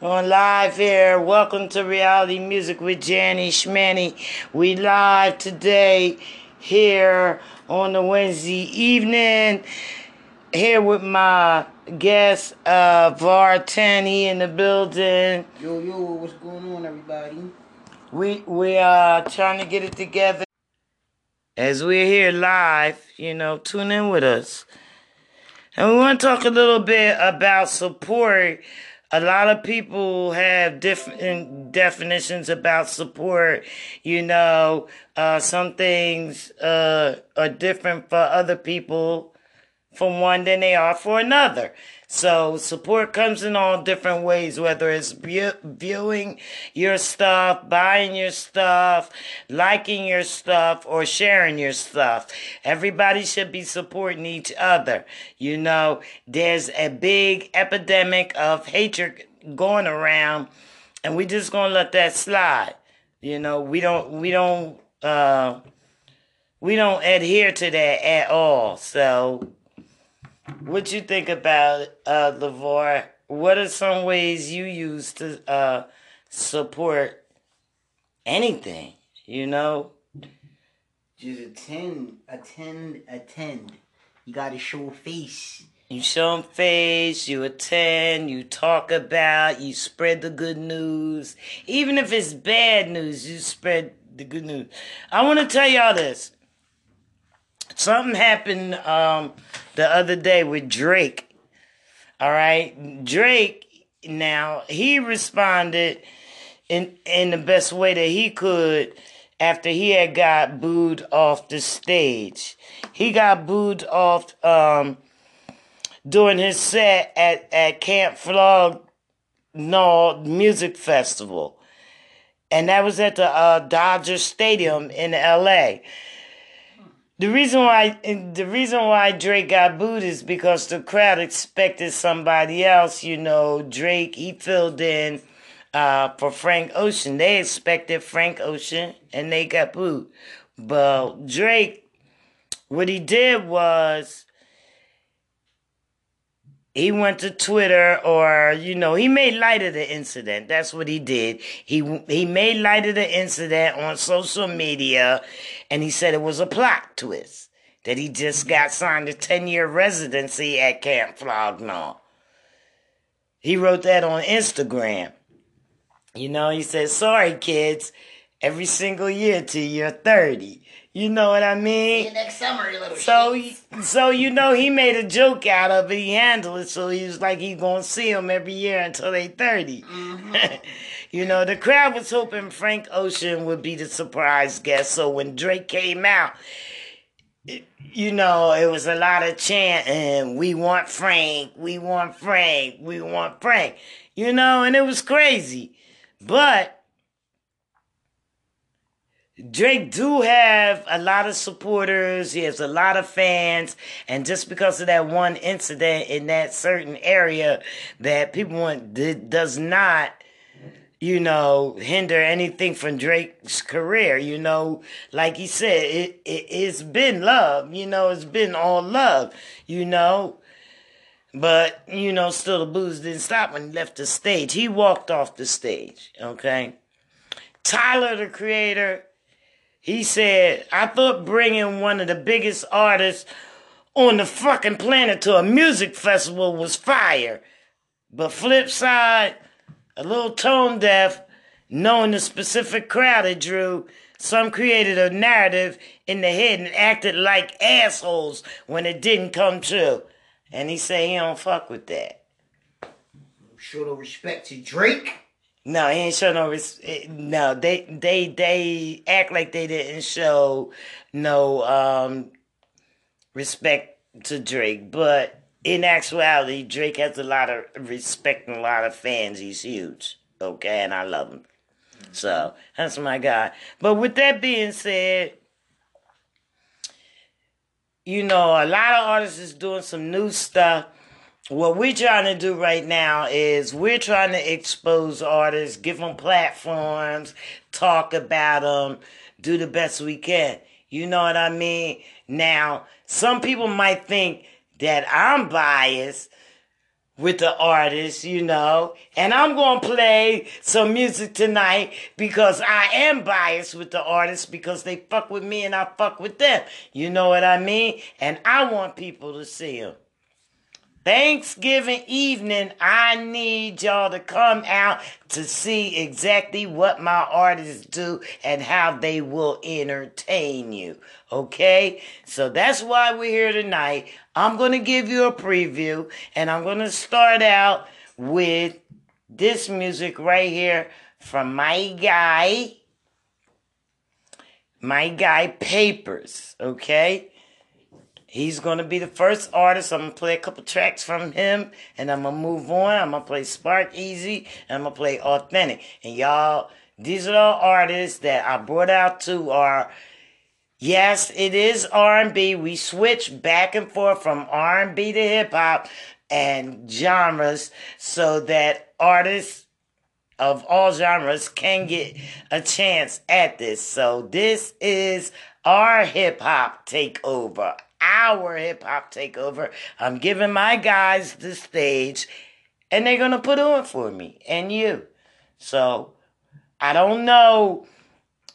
On live here. Welcome to Reality Music with Janny Schmanny. We live today here on the Wednesday evening. Here with my guest, uh, Vartani in the building. Yo, yo, what's going on, everybody? We we are trying to get it together. As we're here live, you know, tune in with us. And we want to talk a little bit about support. A lot of people have different definitions about support. You know, uh, some things uh, are different for other people from one than they are for another. So support comes in all different ways, whether it's view- viewing your stuff, buying your stuff, liking your stuff, or sharing your stuff. Everybody should be supporting each other. You know, there's a big epidemic of hatred going around, and we just gonna let that slide. You know, we don't, we don't, uh, we don't adhere to that at all. So, what you think about uh Lavore? What are some ways you use to uh support anything? You know, Just attend, attend, attend. You gotta show face. you show face, you attend, you talk about, you spread the good news. Even if it's bad news, you spread the good news. I want to tell y'all this. Something happened um the other day with Drake. All right, Drake. Now he responded in in the best way that he could after he had got booed off the stage. He got booed off um during his set at at Camp Flog Gnaw Music Festival, and that was at the uh, Dodger Stadium in L.A. The reason why the reason why Drake got booed is because the crowd expected somebody else. You know, Drake he filled in uh, for Frank Ocean. They expected Frank Ocean, and they got booed. But Drake, what he did was he went to Twitter or you know he made light of the incident. That's what he did. He he made light of the incident on social media, and he said it was a plot twist that he just got signed a ten year residency at Camp Flog Gnaw. He wrote that on Instagram. You know, he said, "Sorry, kids, every single year till you're 30." You know what I mean? next summer, you little So, so you know, he made a joke out of it. He handled it, so he was like, he gonna see him every year until they 30 mm-hmm. you know, the crowd was hoping Frank Ocean would be the surprise guest. So when Drake came out, it- you know, it was a lot of chanting, "We want Frank, we want Frank, we want Frank," you know, and it was crazy. But Drake do have a lot of supporters. He has a lot of fans, and just because of that one incident in that certain area, that people want does not, you know, hinder anything from Drake's career. You know, like he said, it, it it's been love. You know, it's been all love. You know. But, you know, still the booze didn't stop when he left the stage. He walked off the stage, okay? Tyler, the creator, he said, I thought bringing one of the biggest artists on the fucking planet to a music festival was fire. But flip side, a little tone deaf, knowing the specific crowd it drew, some created a narrative in the head and acted like assholes when it didn't come true. And he said he don't fuck with that. Show no respect to Drake. No, he ain't show no res- eh, No, they they they act like they didn't show no um respect to Drake, but in actuality, Drake has a lot of respect and a lot of fans. He's huge, okay, and I love him. So that's my guy. But with that being said, you know, a lot of artists is doing some new stuff. What we're trying to do right now is we're trying to expose artists, give them platforms, talk about them, do the best we can. You know what I mean? Now, some people might think that I'm biased with the artists, you know. And I'm going to play some music tonight because I am biased with the artists because they fuck with me and I fuck with them. You know what I mean? And I want people to see them. Thanksgiving evening, I need y'all to come out to see exactly what my artists do and how they will entertain you. Okay? So that's why we're here tonight. I'm going to give you a preview and I'm going to start out with this music right here from my guy, my guy Papers. Okay? He's gonna be the first artist. I'm gonna play a couple tracks from him, and I'm gonna move on. I'm gonna play Spark Easy, and I'm gonna play Authentic. And y'all, these are all artists that I brought out to our. Yes, it is R&B. We switch back and forth from R&B to hip hop and genres so that artists of all genres can get a chance at this. So this is our hip hop takeover our hip hop takeover. I'm giving my guys the stage and they're going to put on for me and you. So I don't know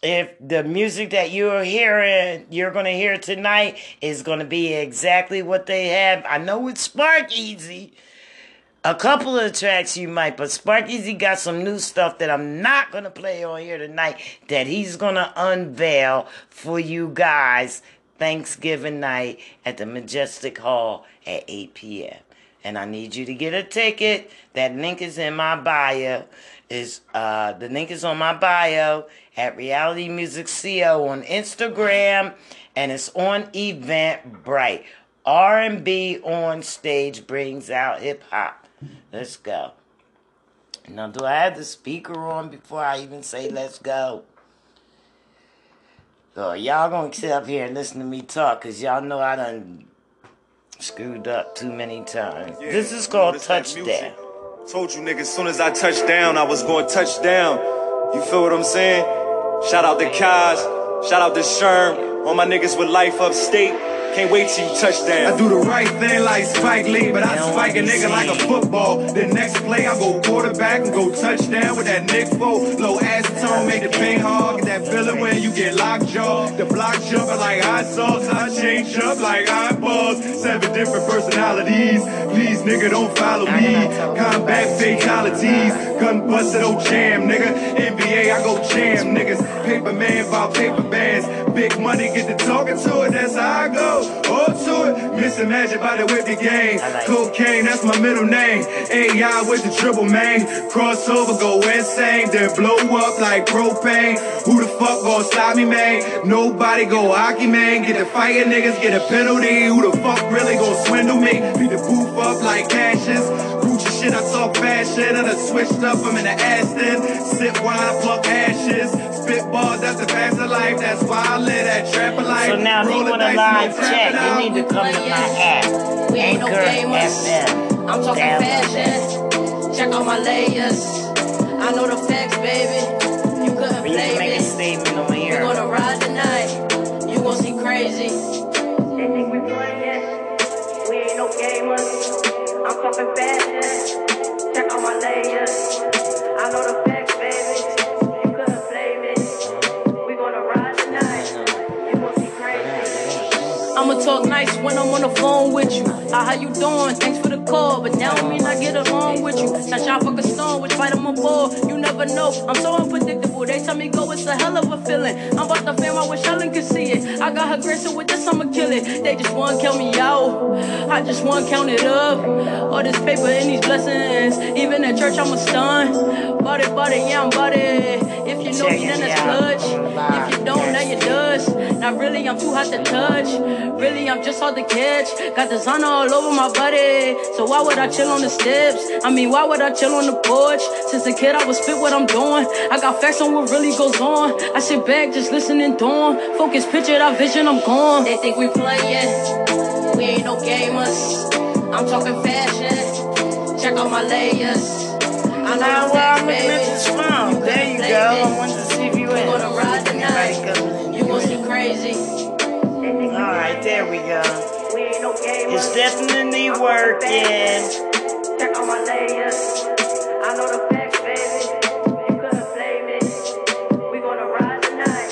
if the music that you're hearing, you're going to hear tonight is going to be exactly what they have. I know it's Spark Easy. A couple of tracks you might, but Spark Easy got some new stuff that I'm not going to play on here tonight that he's going to unveil for you guys Thanksgiving night at the Majestic Hall at 8 p.m. And I need you to get a ticket. That link is in my bio. Is uh the link is on my bio at Reality Music CO on Instagram, and it's on Eventbrite. R&B on stage brings out hip hop. Let's go. Now, do I have the speaker on before I even say let's go? So y'all gonna sit up here and listen to me talk, cause y'all know I done screwed up too many times. Yeah, this is called touchdown. Told you niggas, soon as I touched down, I was going touchdown. You feel what I'm saying? Shout out to Kaz, shout out to Sherm, all my niggas with life upstate. Can't wait till you touch touchdown. I do the right thing like Spike Lee, but I spike a nigga like a football. The next play, I go quarterback and go touchdown with that Nick Foles. Low acetone, make the ping hard. Get that feeling when you get locked jaw. The block jumping like hot sauce. I change up like eyeballs. Seven different personalities. Please, nigga, don't follow me. Combat fatalities. Gun busted, oh jam, nigga. NBA, I go jam, niggas. Paper man, about paper bands. Big money, get to talking to it, that's how I go. All to it, missing magic by the whip the game. Like Cocaine, that's my middle name. AI with the triple main. Crossover, go insane, then blow up like propane. Who the fuck gon' stop me, man? Nobody go hockey, man. Get the fighting niggas, get a penalty. Who the fuck really gon' swindle me? Beat the booth up like cashes. Gucci shit, I talk fashion. And I switched up, I'm in the Aston. Sip wine, pluck ashes. Spit bars, that's the fast of life. That's why I live that trap of life. So now, if you want a live check, you need to come to my app. We ain't Anchor no FM. I'm talking fashion. Check out my layers. I know the facts, baby. You couldn't Please blame make me. a statement over We here. gonna ride tonight. You gon' see crazy. They think we playing. We ain't no gamers. I'm talking fashion. Check out my layers. I know the talk nice when I'm on the phone with you. Ah, how you doing? Thanks for the call, but now I mean I get along with you. Now fuck a stone, which fight I'm aboard. You never know. I'm so unpredictable. They tell me go, it's a hell of a feeling. I'm about to fame, I wish Helen could see it. I got her grace, with this I'ma kill it. They just want to count me out. I just want to count it up. All this paper and these blessings. Even at church, I'm a stun. Bought it, bought it, yeah, I'm bought it. If you know me, then it's clutch. If you don't, now you really, I'm too hot to touch. Really, I'm just hard to catch. Got designer all over my body. So why would I chill on the steps? I mean, why would I chill on the porch? Since a kid, I was spit what I'm doing. I got facts on what really goes on. I sit back, just listening, doing. Focus, picture that vision, I'm gone. They think we playing. We ain't no gamers. I'm talking fashion. Check out my layers. I know Now, the where I'm looking at baby. this from. There you go. me. I wanted to see if you We in. gonna ride Everybody tonight. Crazy. They think we All right, there we go. We ain't no gamers. It's definitely working. Check out on my layers. I know the facts, baby. You couldn't blame me. We gonna ride tonight.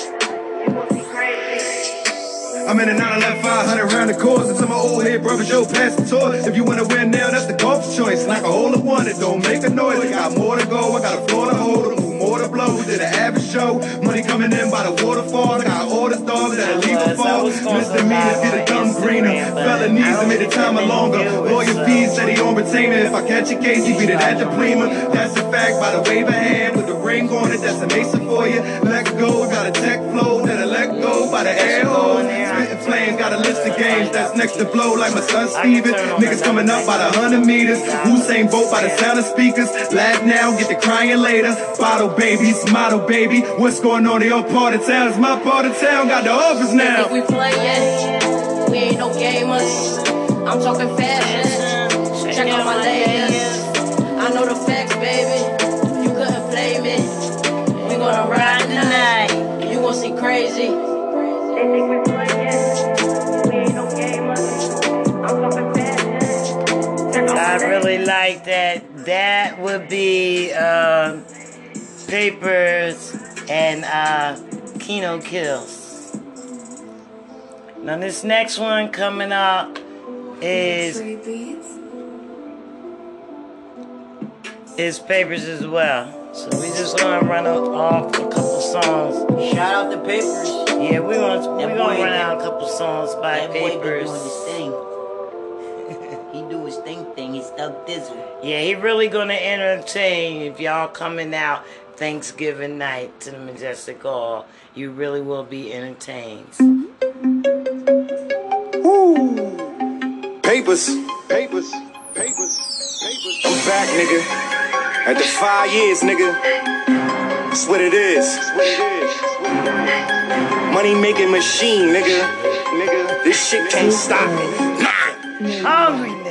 You gon' see crazy. I'm in a 911 500 round the course until my old head brother Joe passed the tour. If you wanna win now, that's the golf choice. Like a hole in one, it don't make a noise. I got more to go, I got a floor to hold, move more to blow than the average show. Money coming in by the waterfall, I got all the stars that I leave a fall. Misdemeanors get a thumb greener, felonies that made the time a longer. Lawyer fees said he on retainer. If I catch a case, he beat it at the prima. That's a fact by the wave of hand with the ring on it. That's a mason for you. Let go, got a tech flow that'll let go by the air hole. Flames, got a list of games that's next to blow like my son Steven. Niggas coming up by the hundred meters. Usain Bolt by the sound of speakers. Laugh now, get the crying later. Bottle babies, model baby. What's going on in your part of town? It's my part of town. Got the office now. Think we playing? We ain't no gamers. I'm talking fashion. Check out my layers. I know the facts, baby. You couldn't play me. We gonna ride tonight. You gonna see crazy. I really like that. That would be uh, Papers and uh, Kino Kills. Now this next one coming up is is Papers as well. So we just gonna run off a couple songs. Shout out the papers. Yeah, we gonna we That gonna run out a couple songs by That boy be Papers. Dizzle. Yeah, he really gonna entertain if y'all coming out Thanksgiving night to the Majestic Hall. You really will be entertained. Papers, papers, papers, papers. I'm back, nigga. After five years, nigga. That's what it is. What it is. Money making machine, nigga. Nigga, this shit can't stop me. Hungry niggas.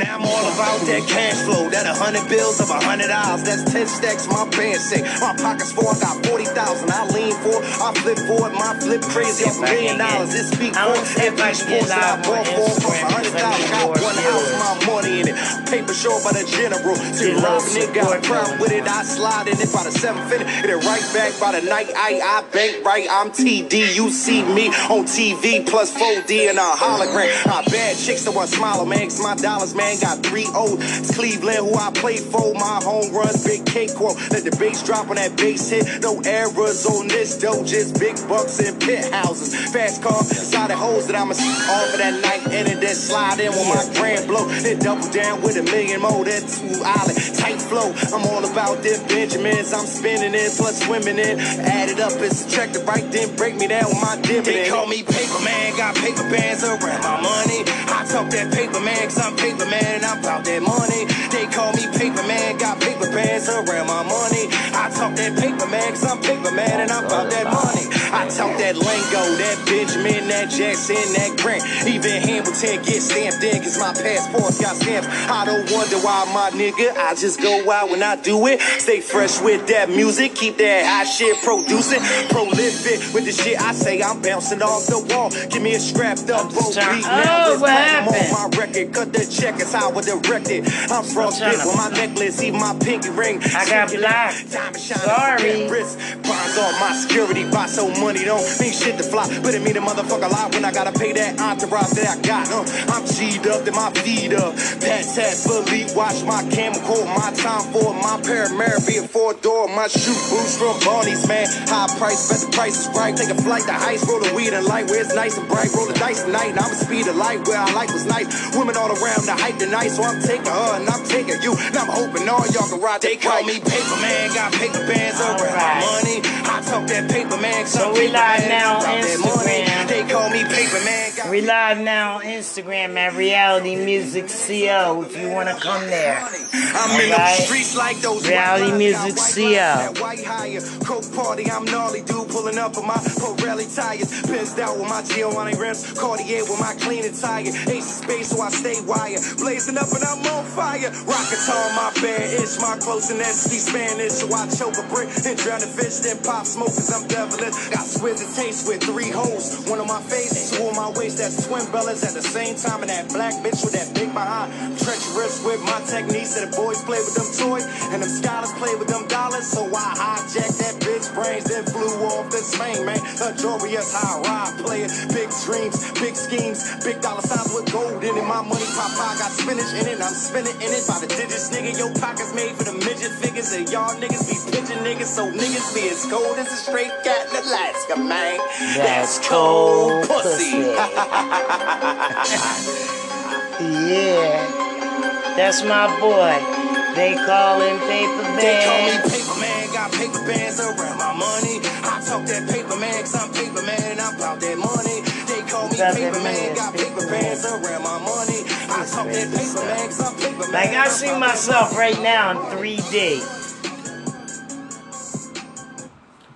Now I'm all about that cash flow. That a hundred bills of a hundred dollars. That's ten stacks. My pants say my pockets full. I got forty thousand. I lean for. I flip for it. My flip crazy. A million dollars. This speak I for. wanna if I can get sports that I bought for. From a hundred thousand. I Got one house. My money in it. Paper show by the general. See, rob nigga got support proud with it. I slide in it by the seven finish. Get it right back by the night. I I bank right. I'm TD. You see me on TV plus 4D and a hologram. My bad chicks the one smiling, man. my dollars, man, got three O's. Cleveland who I play for. My home runs, big cake quote. Let the bass drop on that bass hit. No errors on this dough, just big bucks and pit houses. Fast car, the hoes that I'ma see off of that night. And then slide in with my grand blow. Then double down with a million more. That two island tight flow. I'm all about them Benjamins. I'm spinning in plus swimming in. Add it up and subtract it right, then break me down with my dividend. They call me paper man, got paper bands around my money. I talk that paper man, cause I'm paper man and I'm about that money. They call me paper man, got paper bands around my money. I talk that paper man, cause I'm paper man and I'm about that money. I talk that lingo, that Benjamin, that Jackson, that Grant. Even Hamilton get stamped in, cause my passport's got stamps. I don't wonder why, my nigga. I just go out when I do it. Stay fresh with that music, keep that hot shit producing. Prolific with the shit I say, I'm bouncing off the wall. Give me a strapped up trying- beat now. Oh, platinum on my record, cut the check, it's how I direct it. I'm to- with my necklace, even my pinky ring. I got black. it, Diamond shining Sorry. wrist. Bonds on my security, buy so money don't mean shit to fly. But it mean a motherfucker lot when I gotta pay that entourage that I got. Uh, I'm G'd up, then my feet up. Pat tat, believe, watch my camel call my time for it. my Panamera be a four door. My shoe boots from Barney's, man. High price, bet the price is right. Take a flight to ice, roll the weed and light where it's nice and bright. Roll the dice tonight, and I'm a speed of light where I like was nice. Women all around the hype tonight, so I'm taking her and I'm taking you. And I'm hoping all y'all can ride They call me paper man, got paper bands around Alright. my money. I talk that paper man, So We live now on. Instagram. They call me paper man, We live now on Instagram at Reality Music CO if you wanna come there. I'm in the streets like those Reality Music CO. white lines, that white higher. Coke party, I'm gnarly dude pulling up on my Pirelli tires. Pinced out with my Giovanni rims, Cartier with my clean attire. Ace of space, so I stay wired. Blazing up and I'm on fire. Rockets on my band, itch my clothes and speak Spanish. So I choke a brick and drown a fish, then pop smokers, I'm devilish. Got exquisite taste with three holes. One on my face, two on my waist. That's twin bellas at the same time. And that black bitch with that big behind. Treacherous with my techniques. And the boys play with them toys. And them scholars play with them dollars. So I hijacked that bitch brains, then flew off this Spain, man. Luxurious high ride player. Big dreams, big schemes, big dollar signs with gold in it. My money pop, I got spinach in it. I'm spinning in it by the digits, nigga. Your pockets made for the midget figures. And y'all niggas be pitching niggas. So niggas be as cold as a straight cat in Alaska, man. That's cold pussy. yeah, that's my boy. They call him Paper They call me Man. paper man, got paper bands around my money. I talk that paper man, cause I'm paper man and I'm about that money. They call me About paper man, got paper paper bands around my money. I talk that paper man, cause I'm paper man. Like I see myself right now in 3D.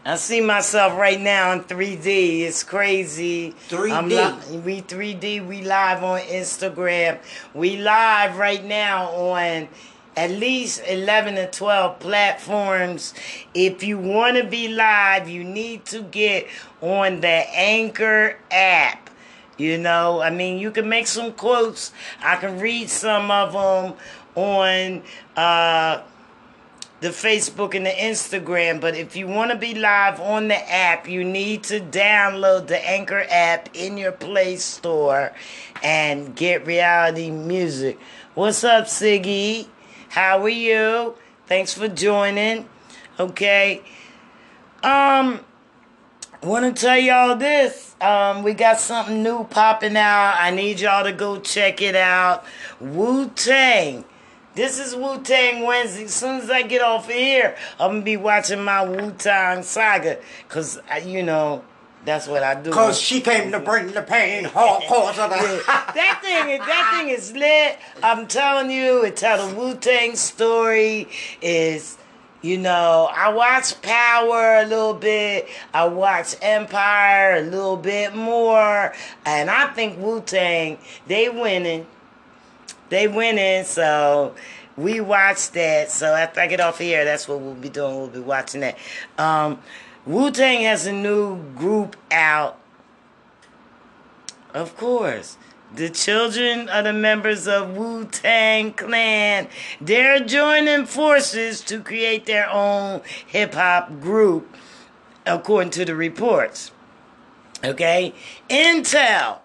I see myself right now in 3D. It's crazy. 3D. I'm li- we 3D. We live on Instagram. We live right now on at least 11 or 12 platforms. If you want to be live, you need to get on the Anchor app. You know, I mean, you can make some quotes. I can read some of them on uh, the Facebook and the Instagram. But if you want to be live on the app, you need to download the Anchor app in your Play Store and get reality music. What's up, Siggy? How are you? Thanks for joining. Okay. Um, want to tell y'all this. Um, we got something new popping out. I need y'all to go check it out. Wu Tang. This is Wu Tang Wednesday. As soon as I get off of here, I'm gonna be watching my Wu Tang saga. Cause I, you know, that's what I do. Cause she came to bring the pain, hardcore the. that thing that thing is lit. I'm telling you, it tell the Wu Tang story. Is you know, I watch Power a little bit. I watch Empire a little bit more, and I think Wu Tang they winning. They winning, so we watch that. So after I get off here, that's what we'll be doing. We'll be watching that. Um, Wu Tang has a new group out. Of course. The children are the members of Wu Tang Clan. They're joining forces to create their own hip hop group, according to the reports. Okay? Intel,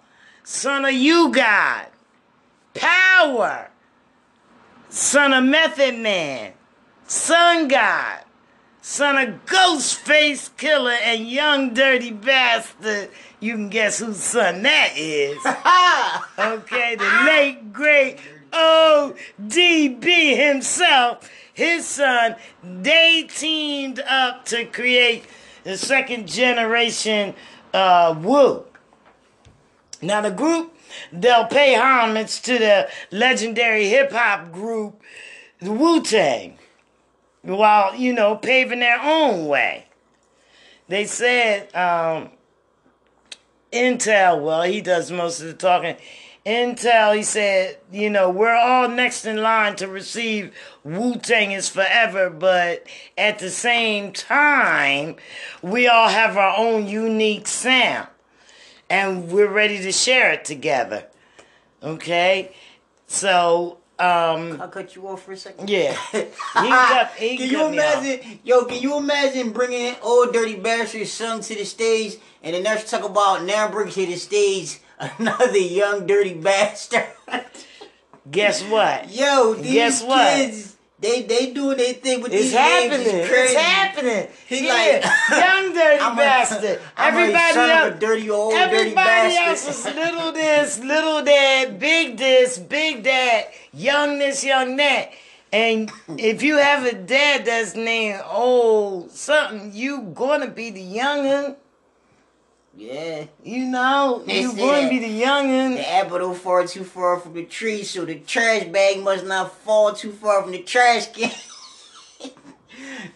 son of U-God, Power, son of Method Man, Sun God, son of Ghostface Killah, and Young Dirty Bastard. You can guess whose son that is. Okay, the late great ODB himself, his son, they teamed up to create the second generation uh, Wu. Now, the group, they'll pay homage to the legendary hip hop group, the Wu Tang, while, you know, paving their own way. They said, um, Intel, well, he does most of the talking. Intel, he said, you know, we're all next in line to receive Wu Tang is forever, but at the same time, we all have our own unique sound. And we're ready to share it together. Okay? So, um, I'll cut you off for a second. yeah. He cut, he can you imagine, yo? Can you imagine bringing old dirty bastard's son to the stage, and then let's talk about now bring to the stage another young dirty bastard. Guess what? yo, these Guess what? kids, they they doing their thing with It's these happening. names. It's crazy. It's happening. He yeah. like- young dirty I'm bastard. I'm a Everybody son else, a dirty old dirty everybody else is little this, little that, big this, big that, young this, young that. And if you have a dad that's named old something, you gonna be the youngin. Yeah, You know, you gonna be the youngin. the apple don't fall too far from the tree, so the trash bag must not fall too far from the trash can.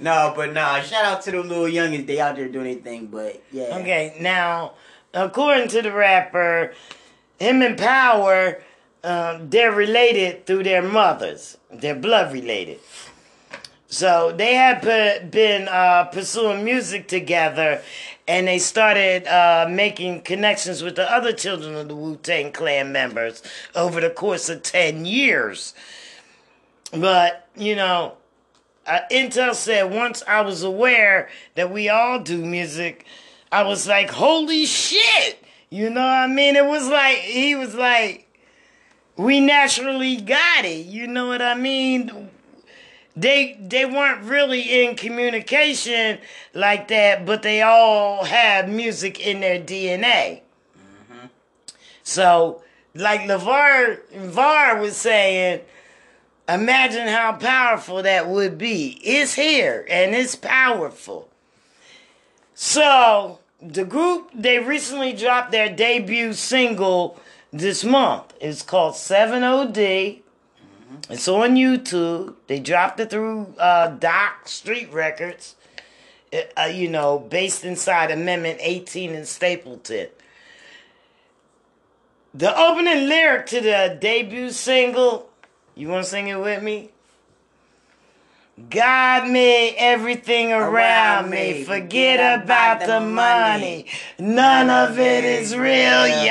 no, but nah. Shout out to the little youngins. They out there doing anything, but yeah. Okay, now, according to the rapper, him and Power, um, they're related through their mothers. They're blood related. So they had put, been uh, pursuing music together, and they started uh, making connections with the other children of the Wu Tang Clan members over the course of ten years. But you know, uh, Intel said once I was aware that we all do music, I was like, holy shit! You know what I mean? It was like he was like, we naturally got it. You know what I mean? They they weren't really in communication like that, but they all have music in their DNA. So, like LeVar Var was saying, imagine how powerful that would be. It's here and it's powerful. So, the group they recently dropped their debut single this month. It's called 7OD. It's on YouTube. They dropped it through uh, Doc Street Records. Uh, uh, you know, based inside Amendment 18 in Stapleton. The opening lyric to the debut single, you want to sing it with me? God made everything around, Around me. me. Forget about the money. None of it is real, y'all.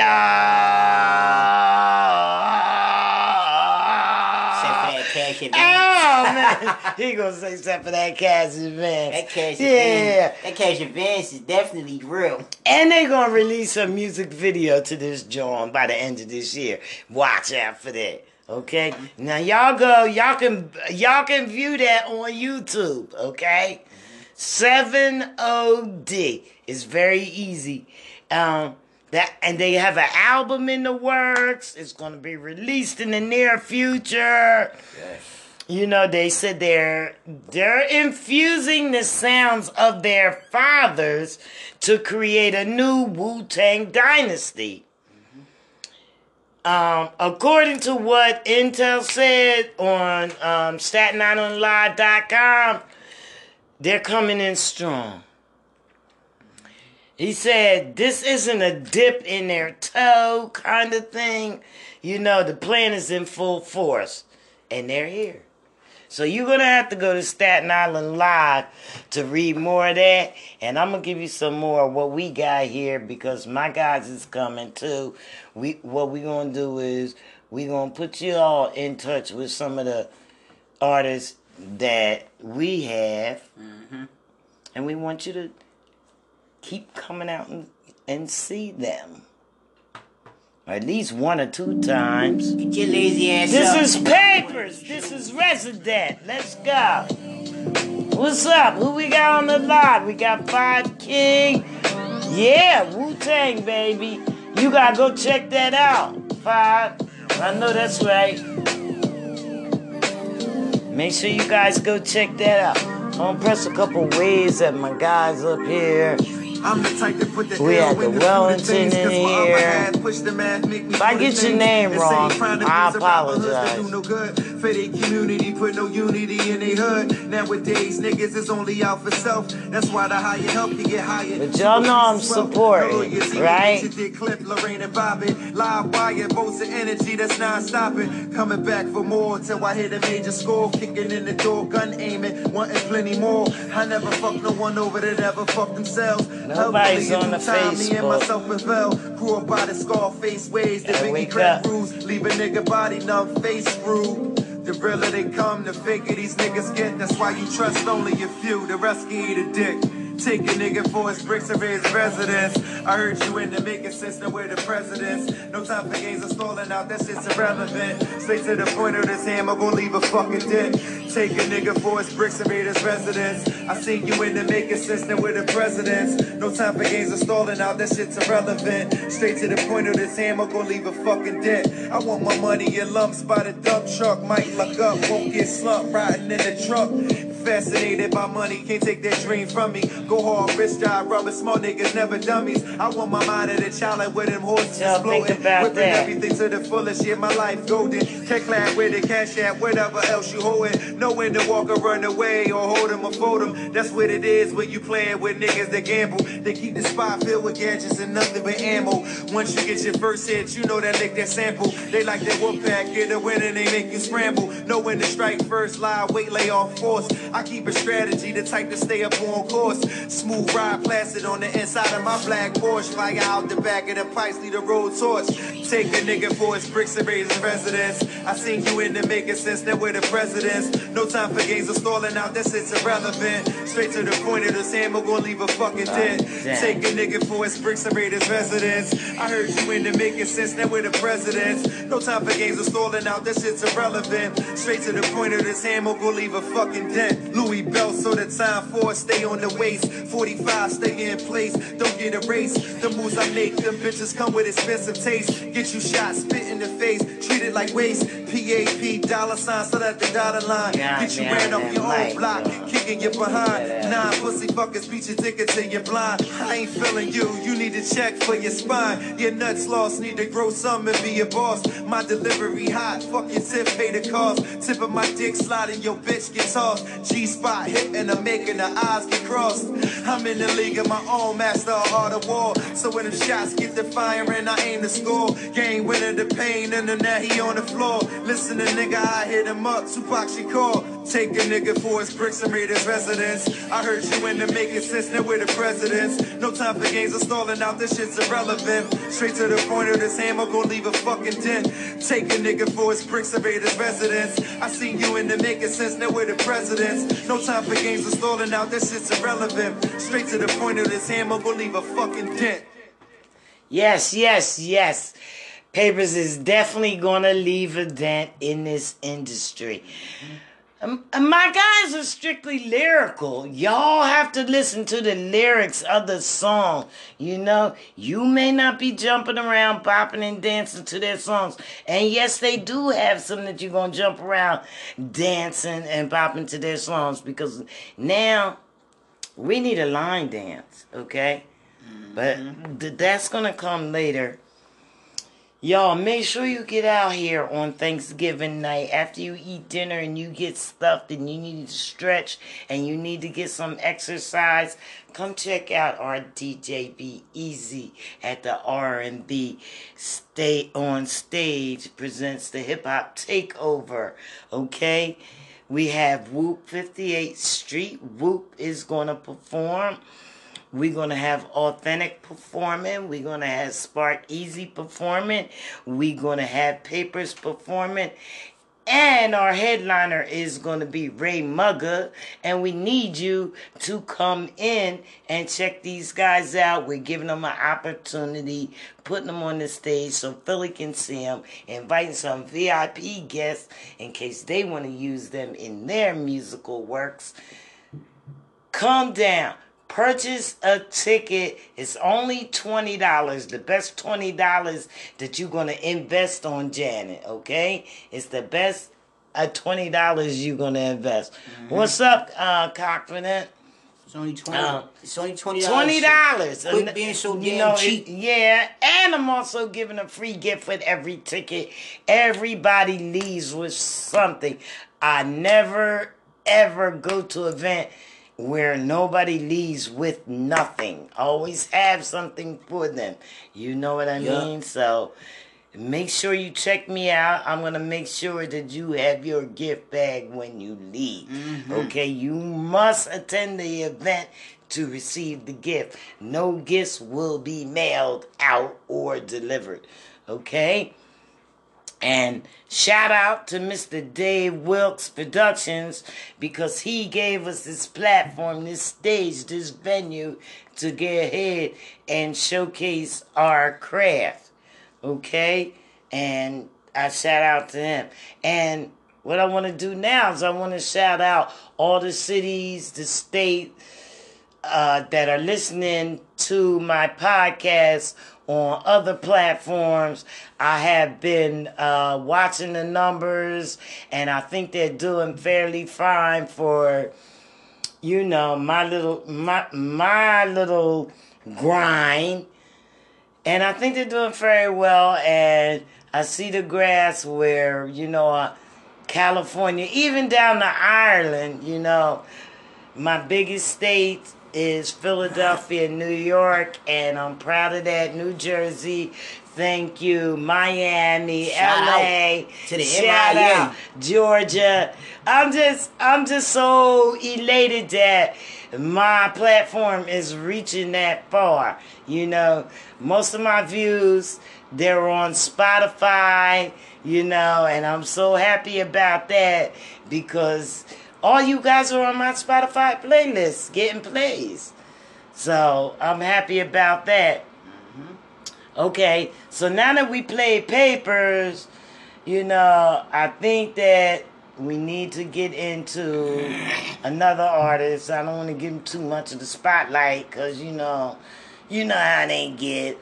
Except for that cash advance. Oh man, he gonna say except for that cash advance. That cash yeah, advance. That cash advance is definitely real. and they gonna release a music video to this joint by the end of this year. Watch out for that. Okay, now y'all go. Y'all can y'all can view that on YouTube. Okay, seven O D is very easy. Um, that and they have an album in the works. It's gonna be released in the near future. You know, they said they're they're infusing the sounds of their fathers to create a new Wu Tang dynasty. Um, according to what Intel said on um, StatenIslandLive.com, they're coming in strong. He said this isn't a dip in their toe kind of thing. You know, the plan is in full force, and they're here. So you're gonna have to go to Staten Island Live to read more of that, and I'm gonna give you some more of what we got here because my guys is coming too. We what we gonna do is we gonna put you all in touch with some of the artists that we have, mm-hmm. and we want you to keep coming out and, and see them. At least one or two times. Get your lazy ass This up. is Papers. This is Resident. Let's go. What's up? Who we got on the lot? We got Five King. Yeah, Wu Tang, baby. You gotta go check that out. Five. I know that's right. Make sure you guys go check that out. I'm gonna press a couple waves at my guys up here. I'm the type to put the We L had the in Wellington in here. half push the math, make me If I get your name wrong, same crime that I the apologize. do no good for their community, put no unity in their hood. Nowadays, niggas is only out for self. That's why the higher help you get higher. But y'all know I'm supporting, right? Clip, Lorraine and Bobby, live wire, bolts of energy that's non-stopping. Coming back for more till I hit a major score. Kicking in the door, gun aiming, wanting plenty more. I never fuck no one over that ever fuck themselves. Nobody's on the time, Me and myself prevail. Grew up by the Scarface ways, the Biggie crack rules. Leave a nigga body numb, face screwed. The realer they come, the faker these niggas get. That's why you trust only a few. The rest can eat a dick. Take a nigga for his bricks of his residence. I heard you in the making that we're the presidents. No time for games of stalling out, that shit's irrelevant. Straight to the point of this hammer, gon' leave a fucking dick. Take a nigga for his bricks of his residence. I seen you in the making that we're the presidents. No time for games of stalling out, that shit's irrelevant. Straight to the point of this hammer, gon' leave a fucking dick. I want my money in lumps by the dump truck. Might luck up, won't get slumped riding in the trunk. Fascinated by money, can't take that dream from me. Go hard, rich job, rubber, small niggas, never dummies. I want my mind at a child like with them horses think floating. Whipping that. everything to the fullest, yeah, my life golden. Check clad with the cash at whatever else you holding. Know when to walk or run away or hold 'em or fold 'em. That's what it is when you playing with niggas that gamble. They keep the spot filled with gadgets and nothing but ammo. Once you get your first hit, you know that lick that sample. They like that whoop pack, get a win and they make you scramble. Know when to strike first, lie, wait, lay off force. I keep a strategy, the type to stay up on course. Smooth ride plastered on the inside of my black Porsche. Fly out the back of the pipes, lead a road torch. Take a nigga for his bricks and raise his residence. I seen you in the making sense that we're the presidents. No time for games of stalling out, this it's irrelevant. Straight to the point of this hammer, gonna leave a fucking dent. damn. Take a nigga for his bricks and raise his residence. I heard you in the making sense that we're the presidents. No time for games of stalling out, this shit's irrelevant. Straight to the point of uh, this hammer, gonna leave a fucking dent. Louis belt, so the time for it, stay on the waist. 45, stay in place, don't get erased. The moves I make, them bitches come with expensive taste. Get you shot, spit in the face, treat it like waste. PAP, dollar sign, so that the dollar line. God Get you ran off your own block, kicking you behind. Yeah. Nine pussy fuckers beat your ticket till you're blind. I ain't feeling you, you need to check for your spine. Your nuts lost, need to grow some and be a boss. My delivery hot, fuck your tip, pay the cost. Tip of my dick sliding, your bitch get tossed. G spot hit and I'm making the eyes get crossed. I'm in the league of my own, master of art of war. So when them shots get the firing, I aim to score. Game winner the pain, and then now he on the floor. Listen to nigga, I hit him up, Tupac Shakur. Take a nigga for his bricks and raid his residence. I heard you in the making sense, that we're the presidents. No time for games of stalling out, this shit's irrelevant. Straight to the point of this hammer, gonna leave a fucking dent. Take a nigga for his bricks and raid his residence. I seen you in the making sense, that we're the presidents. No time for games of stalling out, this shit's irrelevant. Straight to the point of this hammer, gonna leave a fucking dent. Yes, yes, yes. Papers is definitely gonna leave a dent in this industry. Um, Um, my guys are strictly lyrical. Y'all have to listen to the lyrics of the song. You know, you may not be jumping around, bopping and dancing to their songs. And yes, they do have some that you're gonna jump around dancing and bopping to their songs because now we need a line dance, okay? But mm-hmm. th- that's gonna come later. Y'all, make sure you get out here on Thanksgiving night after you eat dinner and you get stuffed and you need to stretch and you need to get some exercise. Come check out our DJ Be Easy at the R&B Stay on Stage presents the Hip Hop Takeover. Okay, we have Whoop 58th Street. Whoop is gonna perform. We're gonna have authentic performing. We're gonna have Spark Easy performing. We're gonna have Papers performing. And our headliner is gonna be Ray Mugga. And we need you to come in and check these guys out. We're giving them an opportunity, putting them on the stage so Philly can see them, inviting some VIP guests in case they want to use them in their musical works come down purchase a ticket it's only $20 the best $20 that you're going to invest on janet okay it's the best uh, $20 you're going to invest what's up uh confident It's only twenty. Uh, it's only twenty Twenty dollars. Quit being so You damn know, it- cheap. yeah, and I'm also giving a free gift with every ticket. Everybody leaves with something. I never ever go to an event where nobody leaves with nothing. Always have something for them. You know what I Yeah. mean? So make sure you check me out. I'm gonna make sure that you have your gift bag when you leave. Mm-hmm. Okay, you must attend the event to receive the gift. No gifts will be mailed out or delivered. Okay? And shout out to Mr. Dave Wilkes Productions because he gave us this platform, this stage, this venue to get ahead and showcase our craft. Okay? And I shout out to him. And what I want to do now is I want to shout out all the cities, the state, uh, that are listening to my podcast on other platforms. I have been uh, watching the numbers, and I think they're doing fairly fine for, you know, my little my my little grind. And I think they're doing very well. And I see the grass where, you know, uh, California, even down to Ireland, you know, my biggest state is Philadelphia, New York, and I'm proud of that. New Jersey, Thank you, Miami, Shout LA, to the shout MIA. out Georgia. I'm just, I'm just so elated that my platform is reaching that far. You know, most of my views they're on Spotify. You know, and I'm so happy about that because all you guys are on my Spotify playlist getting plays. So I'm happy about that. Mm-hmm. Okay, so now that we played papers, you know, I think that we need to get into another artist. I don't want to give him too much of the spotlight because, you know, you know how they get.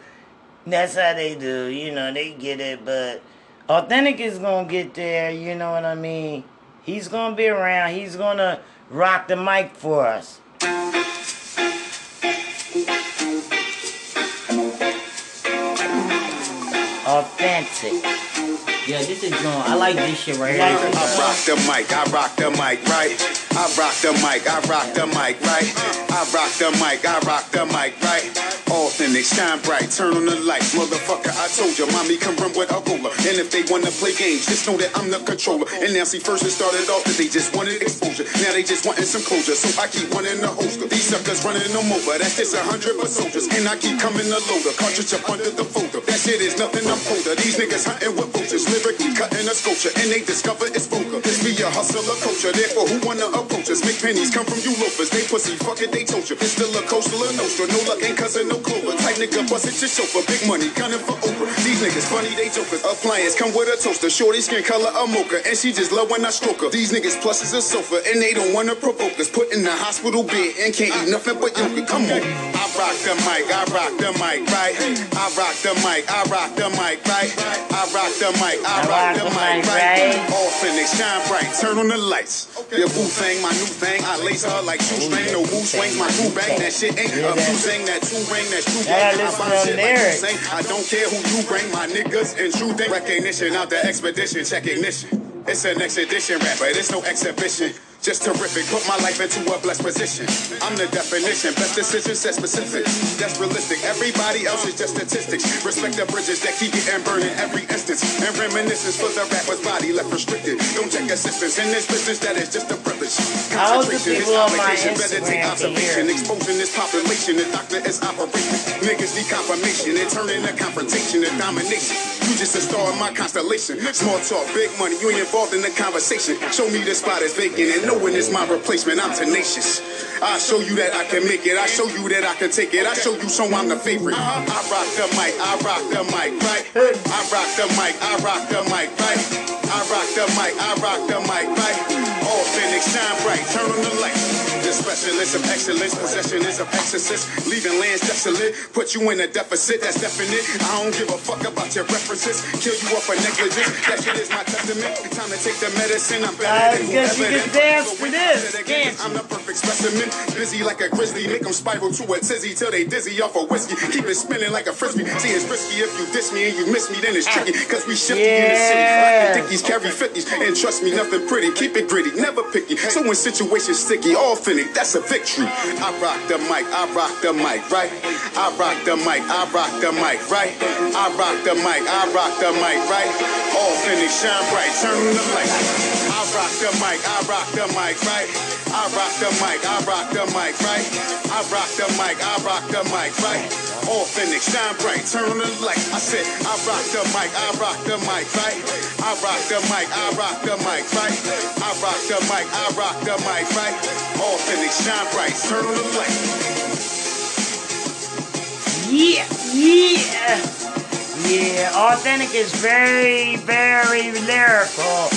That's how they do. You know, they get it, but Authentic is going to get there. You know what I mean? He's going to be around. He's going to rock the mic for us. Authentic. Yeah, this is John. I like this shit right here. I rock the mic, I rock the mic, right? I rock the mic, I rock the mic, right? I rock the mic, I rock the mic, right? Authentic, shine bright, turn on the lights, motherfucker. I told you, mommy can run with a roller. And if they wanna play games, just know that I'm the controller. And now see, first it started off that they just wanted exposure. Now they just wanting some closure, so I keep wanting the holster. These suckers running them over, that's just a hundred but soldiers. And I keep coming to loader, cartridge up under the folder. That shit is nothing, I'm colder. These niggas hunting with vultures, lyrically cutting a sculpture. And they discover it's vulgar. This be a hustler culture, therefore who wanna approach us? Make pennies come from you loafers. They pussy, fuck it, they told you. It's still a coastal or nostra. No luck, ain't cousin, no clover. Tight nigga, bust it your chauffeur. Big money, gunning for Oprah. These niggas funny, they jokers. Appliance come with a toaster. Shorty skin color a mocha. And she just love when I stroke her. These niggas plus is a sofa. And they don't wanna provoke us. Put in the hospital bed and can't eat nothing but yogurt. Come on. I rock the mic, I rock the mic, right? I rock the mic, I rock the mic, right? I rock the mic, I rock the mic, right? All finished, shine bright, turn on the lights. Your boo thing, my new thing. I lace her like shoestring, no woo swings, my crew bang. That shit ain't a few sing, that two ring, that's Yeah. I listen bomb to like you lyrics. I don't care who you bring, my niggas and true thing. Recognition out the expedition, check ignition. It's an expedition rapper, it's no exhibition. Just terrific, put my life into a blessed position. I'm the definition, best decision set specific. That's realistic, everybody else is just statistics. Respect the bridges that keep getting burned in every instance. And reminiscence for the rapper's body left restricted. Don't take assistance in this business, that is just a privilege. Concentration is people on my obligation, better take observation. Exposing this population, the doctor is operating. Niggas need confirmation, it turn into confrontation and domination. You just a star in my constellation. Small talk, big money, you ain't involved in the conversation. Show me the spot is vacant and knowing it's my replacement, I'm tenacious. I show you that I can make it, I show you that I can take it, I show you so I'm the favorite. I rock the mic, I rock the mic, right? I rock the mic, I rock the mic, right? I rock the mic, I rock the mic, right? All Phoenix shine bright, turn on the light. The specialist of excellence, possession is of exorcist, leaving lands desolate, put you in a deficit, that's definite. I don't give a fuck about your references, kill you up for negligence, that shit is my testament. Time to take the medicine, I'm Uh, better than because you can dance So to when I this, can't? I'm the perfect specimen, busy like a grizzly, make them spiral to a tizzy till they dizzy off of whiskey, keep it spinning like a frisbee. See, it's risky if you diss me and you miss me, then it's tricky, cause we shifty in the city. Yeah. Dickies carry 50s, and trust me, nothing pretty, keep it gritty, never picky. So when situations sticky, all finny, that's a victory. I rock the mic, I rock the mic, right? I rock the mic, I rock the mic, right? I rock the mic, I rock the mic, right? All finished, shine bright, turn on the light. I rock the mic, I rock the mic, right? I rock the mic, I rock the mic, right? I rock the mic, I rock the mic, right? All finished, shine bright, turn on the light. I said, I rock the mic, I rock the mic, right? I rock the mic, I rock the mic, right? I rock the mic, I rock the mic, right? All finished, shine bright, turn on the light. Yeah, yeah. Yeah, Authentic is very, very lyrical.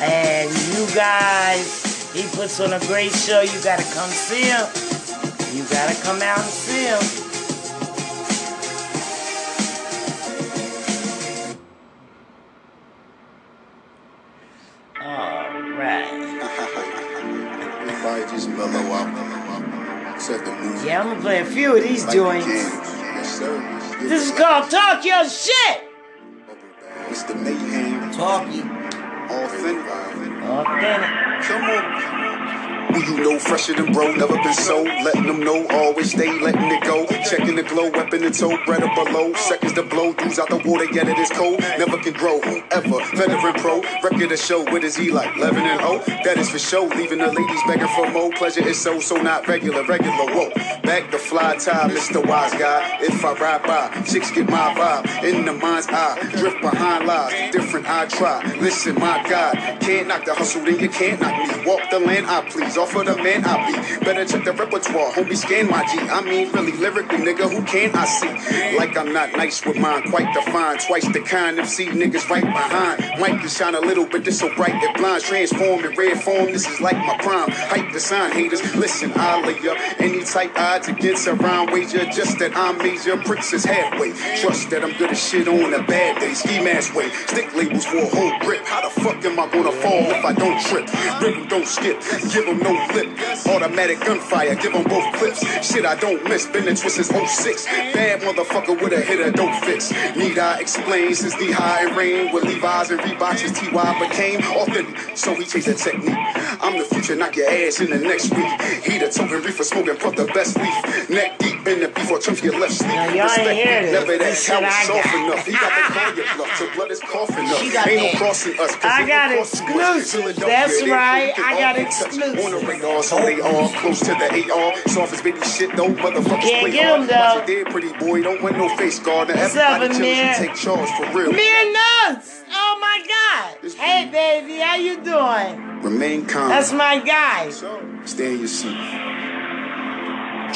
And you guys, he puts on a great show. You gotta come see him. You gotta come out and see him. Alright. Everybody just mellow out. The. Yeah, I'm gonna play a few of these Like joints. Yes. This is called Talk Your Shit! It's the mayhem. Talkie. Authentic. Authentic. Come on. Who you know fresher than bro, never been so. Letting them know, always stay letting it go. Checking the glow, weapon and toe, bread or below. Seconds to blow, dudes out the water, yet it is cold. Never can grow, whoever. Veteran pro, record a show, what is he like? 11 and 0? That is for show, leaving the ladies begging for more. Pleasure is so, so not regular, regular. Whoa, back the fly tie, Mr. Wise Guy. If I ride by, chicks get my vibe. In the mind's eye, drift behind lies. Different I try. Listen, my God, can't knock the hustle, then you can't knock me. Walk the land I please, offer the man I be. Better check the repertoire, homie, scan my G. I mean, really, lyrically, nigga, who can I see? Like I'm not nice with mine, quite the fine. Twice the kind of see niggas right behind. Might can shine a little, but this so bright it blinds. Transform in red form, this is like my prime. Hype the sign, haters. Listen, I'll lay up any tight odds against a round wager. Just that I'm major, pricks is halfway. Trust that I'm good as shit on a bad day. Ski mask way, stick labels for a whole grip. How the fuck am I gonna fall if I don't trip? Rhythm don't skip, give them no lip. Automatic gunfire, give them both clips. Shit, I don't miss. Been in twist since 06. Bad motherfucker with a hitter, don't fix. Need I explain since the high rain with Levi's and Reeboks as TY became authentic. So he changed the technique. I'm the future, knock your ass in the next week. He the token reefer smoking, puff the best leaf. Neck deep in the before chunks get left sleep. Now, Respect me, never that This shit cow I soft enough. He got the call your bluff, till blood is coughing up. Ain't no crossing us. I it got don't cost too much. exclusives. That's right. I got can exclusives. On so they all close to the AR. Soft as baby shit, though. Motherfuckers Can't play get. 'em, though. It there, pretty boy. Don't want no face guard. Now up, Amir? take charge for real. Mere nuts! Oh my god! Hey baby, how you doing? Remain calm. That's my guy. Stay in your seat.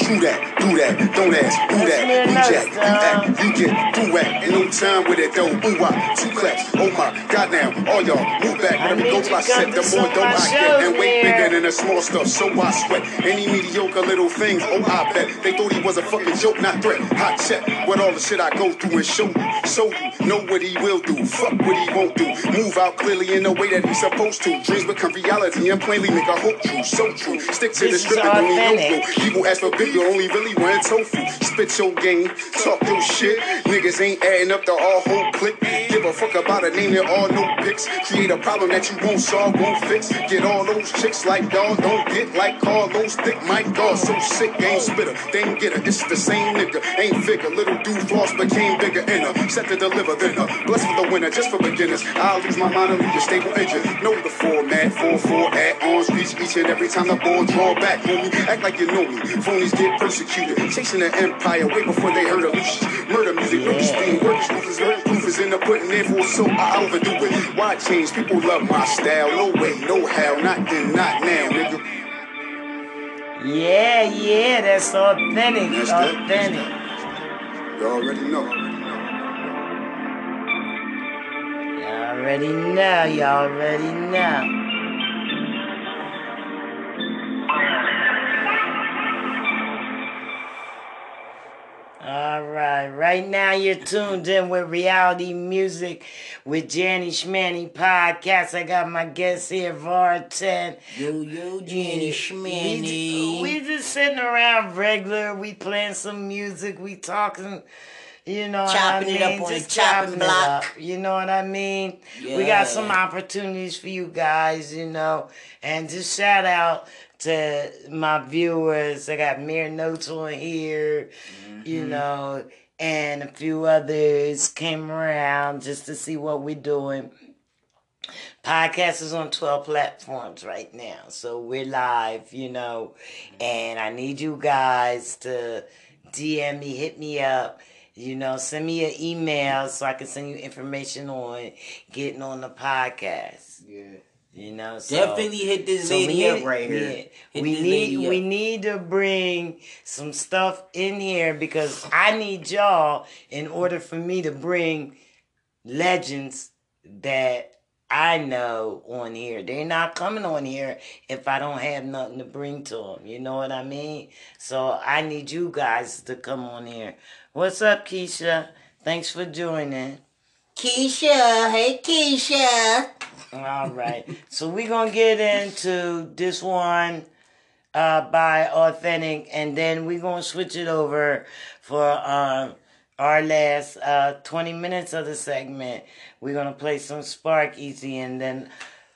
True that, do that, don't ask, who that, who jack, you act, you get, do whack, ain't no time with it though, ooh wah, two claps, oh my, god now, all y'all, move back, I let me go you till I to come set, the more some dough of my I get, and way bigger than the small stuff, so I sweat, any mediocre little things, oh I bet, they thought he was a fucking joke, not threat, hot check, what all the shit I go through and show you, show you, know what he will do, fuck what he won't do, move out clearly in the way that he's supposed to, dreams become reality and plainly make a hope true, so true, stick to the script and don't need no clue. People ask for bigger, only really want tofu. Spit your game, talk your shit. Niggas ain't adding up the all whole click. Give a fuck about a name that all no pics. Create a problem that you won't solve, won't fix. Get all those chicks like y'all don't get like Carlos thick. My God, so sick, game spitter. They ain't get it, it's the same nigga. Ain't figure, little dude floss became bigger in her. Set to deliver, then her. Blessed for the winner, just for beginners. I'll lose my mind and leave you stable engine. Know the format, 4-4 at arms reach each and every time the ball draw back, homie. Act like you know me. Phonies get persecuted. Chasing the empire way before they heard of Lucius. Murder music, no dispute. Work is ruthless, hurt proof is in the pudding, therefore so I overdo it. Why change? People love my style. No way, no how. Not then, not now, nigga. Yeah, yeah, that's authentic. That's that. authentic. You already know. Y'all already know, y'all already know. All right, right now you're tuned in with reality music with Janny Schmanny podcast. I got my guest here, Var10. Yo, yo, Jenny We, Schmanny. we just sitting around regular. We playing some music. We talking. You know Chopping what it I up mean? on the Just chopping chopping it block. up. You know what I mean? We got some opportunities for you guys, you know. And just shout out to my viewers. I got Mere Notes on here, you Mm-hmm. know, and a few others came around just to see what we're doing. Podcast is on 12 platforms right now. So we're live, you know, and I need you guys to DM me, hit me up, you know, send me an email so I can send you information on getting on the podcast. Yeah. You know, so Definitely hit this so we lady up need- right here. yeah, we need we need to bring some stuff in here because I need y'all in order for me to bring legends that I know on here. They're not coming on here if I don't have nothing to bring to them. You know what I mean? So I need you guys to come on here. What's up, Keisha? Thanks for joining. Keisha, hey Keisha. All right. so we're going to get into this one uh, by Authentic, and then we're going to switch it over for um, our last uh, 20 minutes of the segment. We're going to play some Spark Easy, and then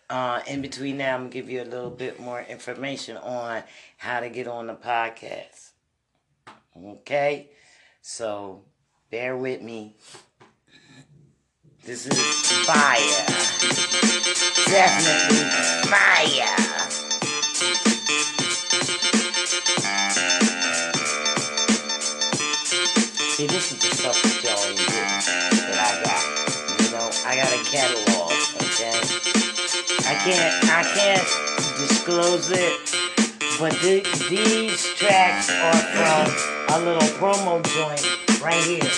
uh, in between now, I'm gonna give you a little bit more information on how to get on the podcast. Okay, so bear with me. This is fire. Definitely fire. See, this is the stuff that y'all getting that I got. You know, I got a catalog, okay? I can't, I can't disclose it, but th- these tracks are from a little promo joint right here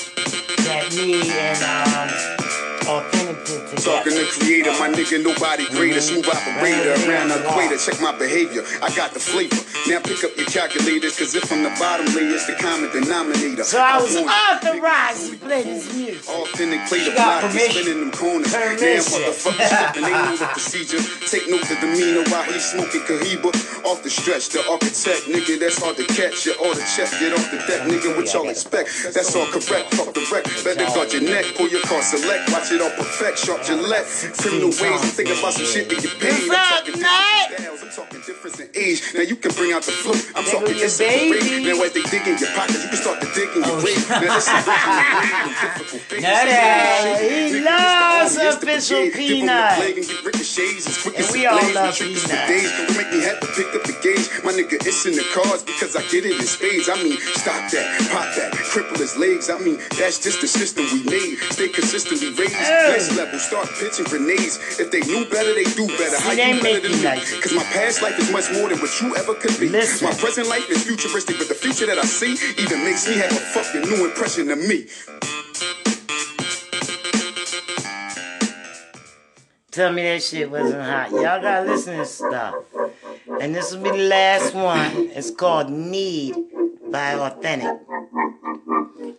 that me and um, Authentic. Talking to creator, my nigga, nobody greater. Smooth operator around the equator. Check my behavior, I got the flavor. Now pick up your calculators, cause if from the bottom lay, it's the common denominator. So I was authorized to play this music. Authentic play the She got block, permission. spinning them corners. Damn Permission. motherfuckers slipping, they know the procedure. Take note the demeanor while he's smoking Cohiba. Off the stretch, the architect, nigga, that's hard to catch. You order check, get off the deck, nigga, what y'all expect? That's all correct, fuck the wreck. Better guard your neck, pull your car select, watch it all perfect, sharp Gillette. Criminal ways, I'm thinking about some shit that you paid. What's I'm up, talking Nate? different styles, I'm talking difference in age. Now you can bring out the flow. I'm Nigga, talking you it's a parade. baby. Now as they dig in your pockets, you can start to dig in your Oh, grave. Now this is difficult things. Now that- he loves official peanut. And we all love peanut. Days, don't make me have to pick up the gauge. My nigga, it's in the cards because I get it in spades. I mean, stop that, pop that, cripple his legs. I mean, that's just the system we made. Stay consistently raised. Next level, start pitching grenades. If they knew better, they do better. How you better than me? Cause my past life is much more than what you ever could be. Listen. My present life is futuristic, but the future that I see even makes me have a fucking new impression of me. Tell me that shit wasn't hot. Y'all gotta listen to this stuff. And this will be the last one. It's called Need by Authentic.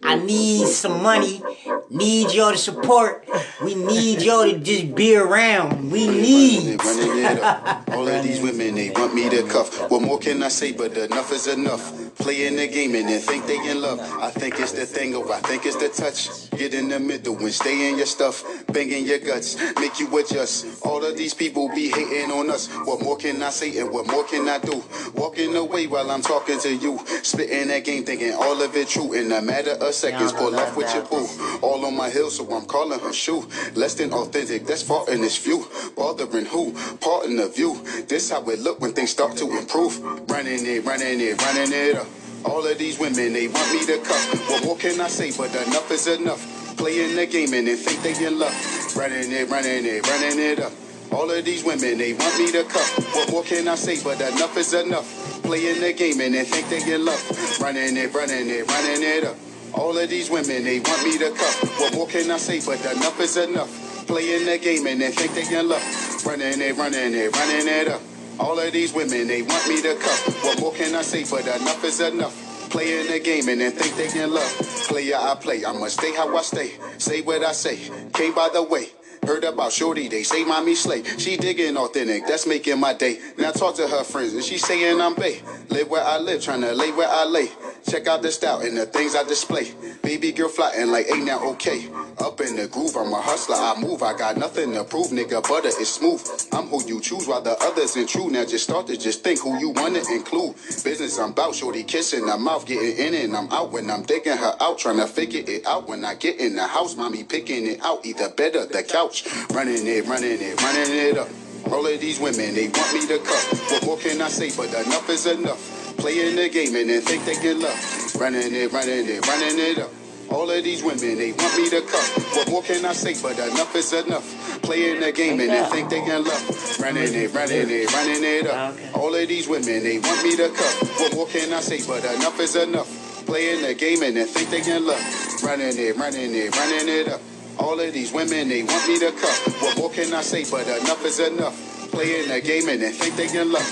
I need some money. Need y'all to support. We need y'all to just be around. We need. Running it up. All of these women, they want me to cuff. What more can I say? But enough is enough. Playing the game and then think they in love. I think it's the thing, or I think it's the touch. Get in the middle and stay in your stuff. Banging your guts, make you adjust. All of these people be hating on us. What more can I say and what more can I do? Walking away while I'm talking to you. Spitting that game, thinking all of it true. In a matter of seconds, pull off with your boo. All on my hill, so I'm calling her shoe. Less than authentic, that's far in this view. Bothering who? Parting of you. This how it look when things start to improve. Running it, running it, running it up. All of these women, they want me to cuff. What more can I say? But enough is enough. Playing the game and they think they in love. Running it, running it, running it up. All of these women, they want me to cuff. What more can I say? But enough is enough. Playing the game and they think they in love. Running it, running it, running it up. All of these women, they want me to cuff. What more can I say? But enough is enough. Playing the game and they think they in love. Running it, running it, running it up. All of these women, they want me to cuff. What more can I say? But enough is enough. Playing the game and then think they in love. Player I play, I must stay how I stay. Say what I say. Came by the way. Heard about Shorty, they say mommy slay. She digging authentic, that's making my day. Now talk to her friends and she saying I'm bae. Live where I live, trying to lay where I lay. Check out the style and the things I display. Baby girl flying like ain't that okay? Up in the groove, I'm a hustler, I move. I got nothing to prove, nigga. Butter is smooth. I'm who you choose while the others in true. Now just start to just think who you wanna include. Business I'm about, shorty kissing her mouth, getting in and I'm out when I'm digging her out, trying to figure it out. When I get in the house, mommy picking it out, either bed or the couch. Running it, running it, running it up. All of these women, they want me to cut. What more can I say? But enough is enough. Playing the game and then think they get love. Running it, running it, running it up. All of these women, they want me to cut. What more can I say? But enough is enough. Playing the game and then think they can love. Running it, running it, running it up. All of these women, they want me to cut. What more can I say? But enough is enough. Playing the game and then think they can love. Running it, running it, running it up. All of these women, they want me to cut. What more can I say? But enough is enough. Playing the game and then think they can love.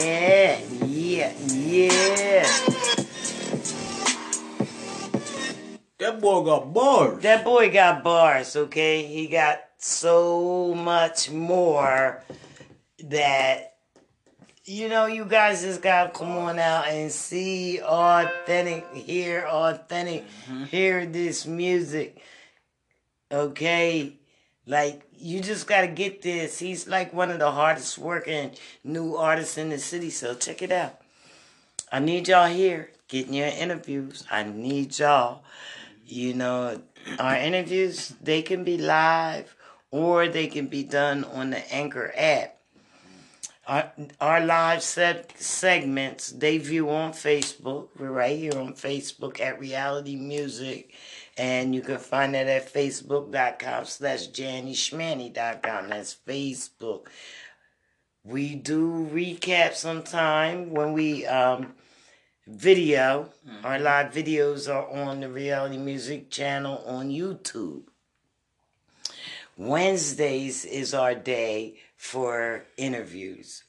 Yeah, yeah, yeah. That boy got bars. That boy got bars, okay? He got so much more that, you know, you guys just gotta come on out and see authentic, hear authentic, mm-hmm. hear this music, okay? Like you just gotta get this. He's like one of the hardest working new artists in the city. So check it out. I need y'all here getting your interviews. I need y'all. You know, our interviews they can be live or they can be done on the Anchor app. Our, our live set segments view on Facebook. We're right here on Facebook at Reality Music. And you can find that at facebook.com slash jannyschmanny.com. That's Facebook. We do recap sometime when we um, video. Our live videos are on the Reality Music channel on YouTube. Wednesdays is our day for interviews.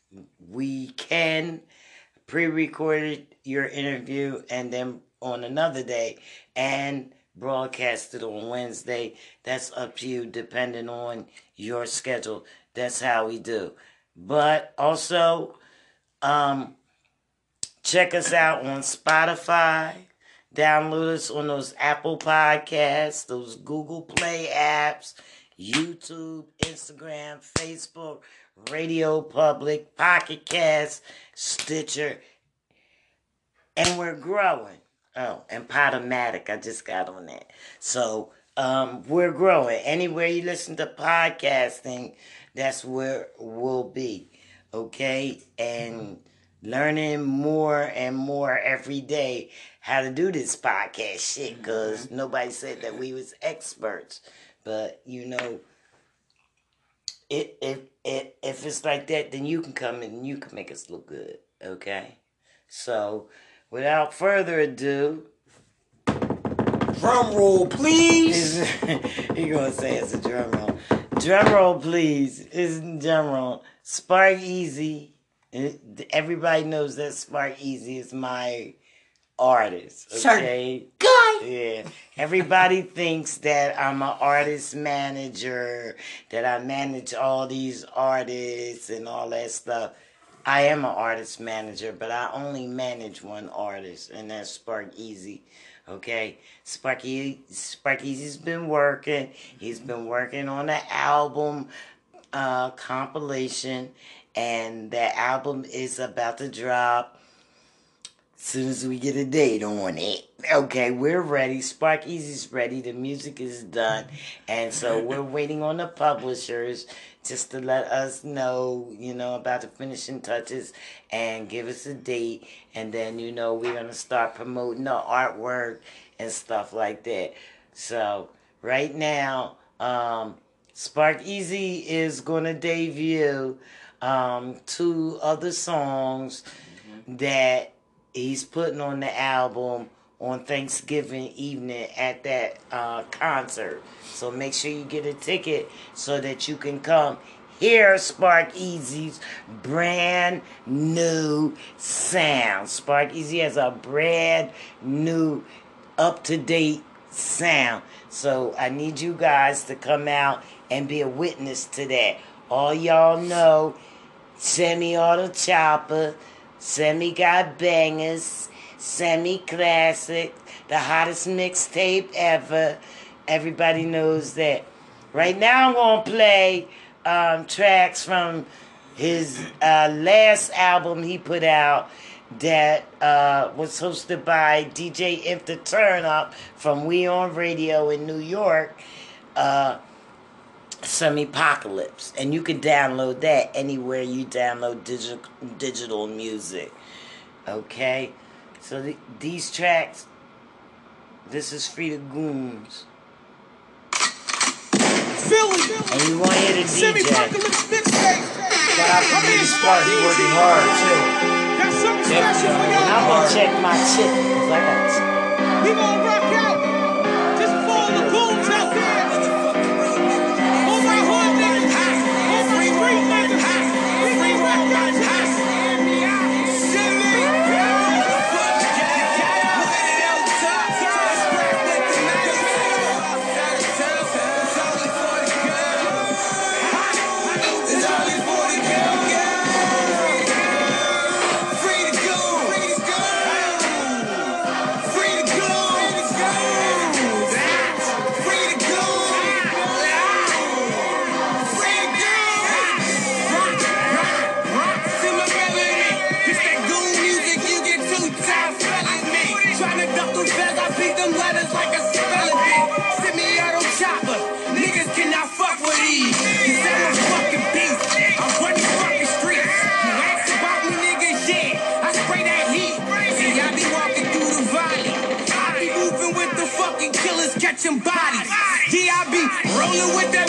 We can pre-record your interview and then on another day and broadcast it on Wednesday. That's up to you depending on your schedule. That's how we do. But also um check us out on Spotify. Download us on those Apple Podcasts, those Google Play apps, YouTube, Instagram, Facebook, Radio Public, Pocket Cast, Stitcher, and we're growing. Oh, and Podomatic, I just got on that. So um, we're growing. Anywhere you listen to podcasting, that's where we'll be. Okay, and learning more and more every day how to do this podcast shit because nobody said that we was experts but you know it, if, if, if it's like that then you can come and you can make us look good okay? So without further ado Drum roll, please. he gonna say it's a drum roll. Drum roll please. Isn't drum roll. Spark easy. Everybody knows that Spark Easy is my artist. Okay. Guy. Yeah. Everybody thinks that I'm an artist manager, that I manage all these artists and all that stuff. I am an artist manager, but I only manage one artist, and that's Spark Easy. Okay, Sparky Spark Easy's been working. He's been working on an album uh, compilation, and that album is about to drop soon as we get a date on it. Okay, we're ready. Spark Easy's ready. The music is done. And so we're waiting on the publishers just to let us know, you know, about the finishing touches and give us a date. And then, you know, we're going to start promoting the artwork and stuff like that. So right now, um, Spark Easy is going to debut um, two other songs that he's putting on the album on Thanksgiving evening at that uh, concert. So make sure you get a ticket so that you can come hear Spark Easy's brand new sound. Spark Easy has a brand new, up to date sound. So I need you guys to come out and be a witness to that. All y'all know Semi Auto Chopper, Semi got bangers, Semi classic, the hottest mixtape ever. Everybody knows that. Right now, I'm gonna play um, tracks from his uh, last album he put out that uh, was hosted by DJ If the Turn Up from We On Radio in New York. Uh, some apocalypse and you can download that anywhere you download digital digital music okay so th- these tracks this is free to goons Philly, and you want to hear the Semi DJ Apocalypse mixtape. Shout out to Spark, he working hard too. Got something special for y'all. I'm gonna check my chick rolling with that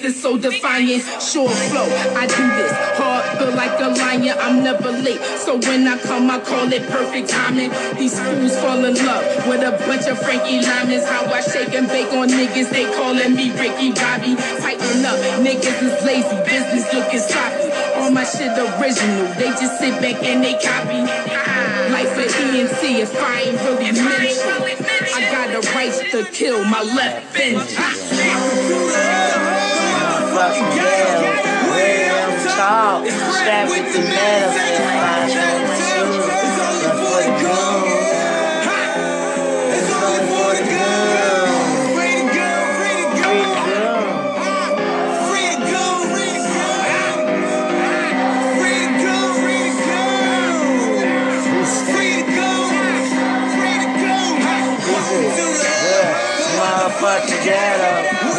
niggas is so defiant. Sure flow, I do this. Hard feel like a lion, I'm never late. So when I come, I call it perfect timing. These fools fall in love with a bunch of Frankie Lymon's. How I shake and bake on niggas, they calling me Ricky Bobby. Tighten up, niggas is lazy, business looking sloppy. All my shit original, they just sit back and they copy. Life at ENC if I ain't really mentioned. I got the rights to kill my left engine. Fucking hell. On top. Strap with the metal. Say five minutes. Run for the gold.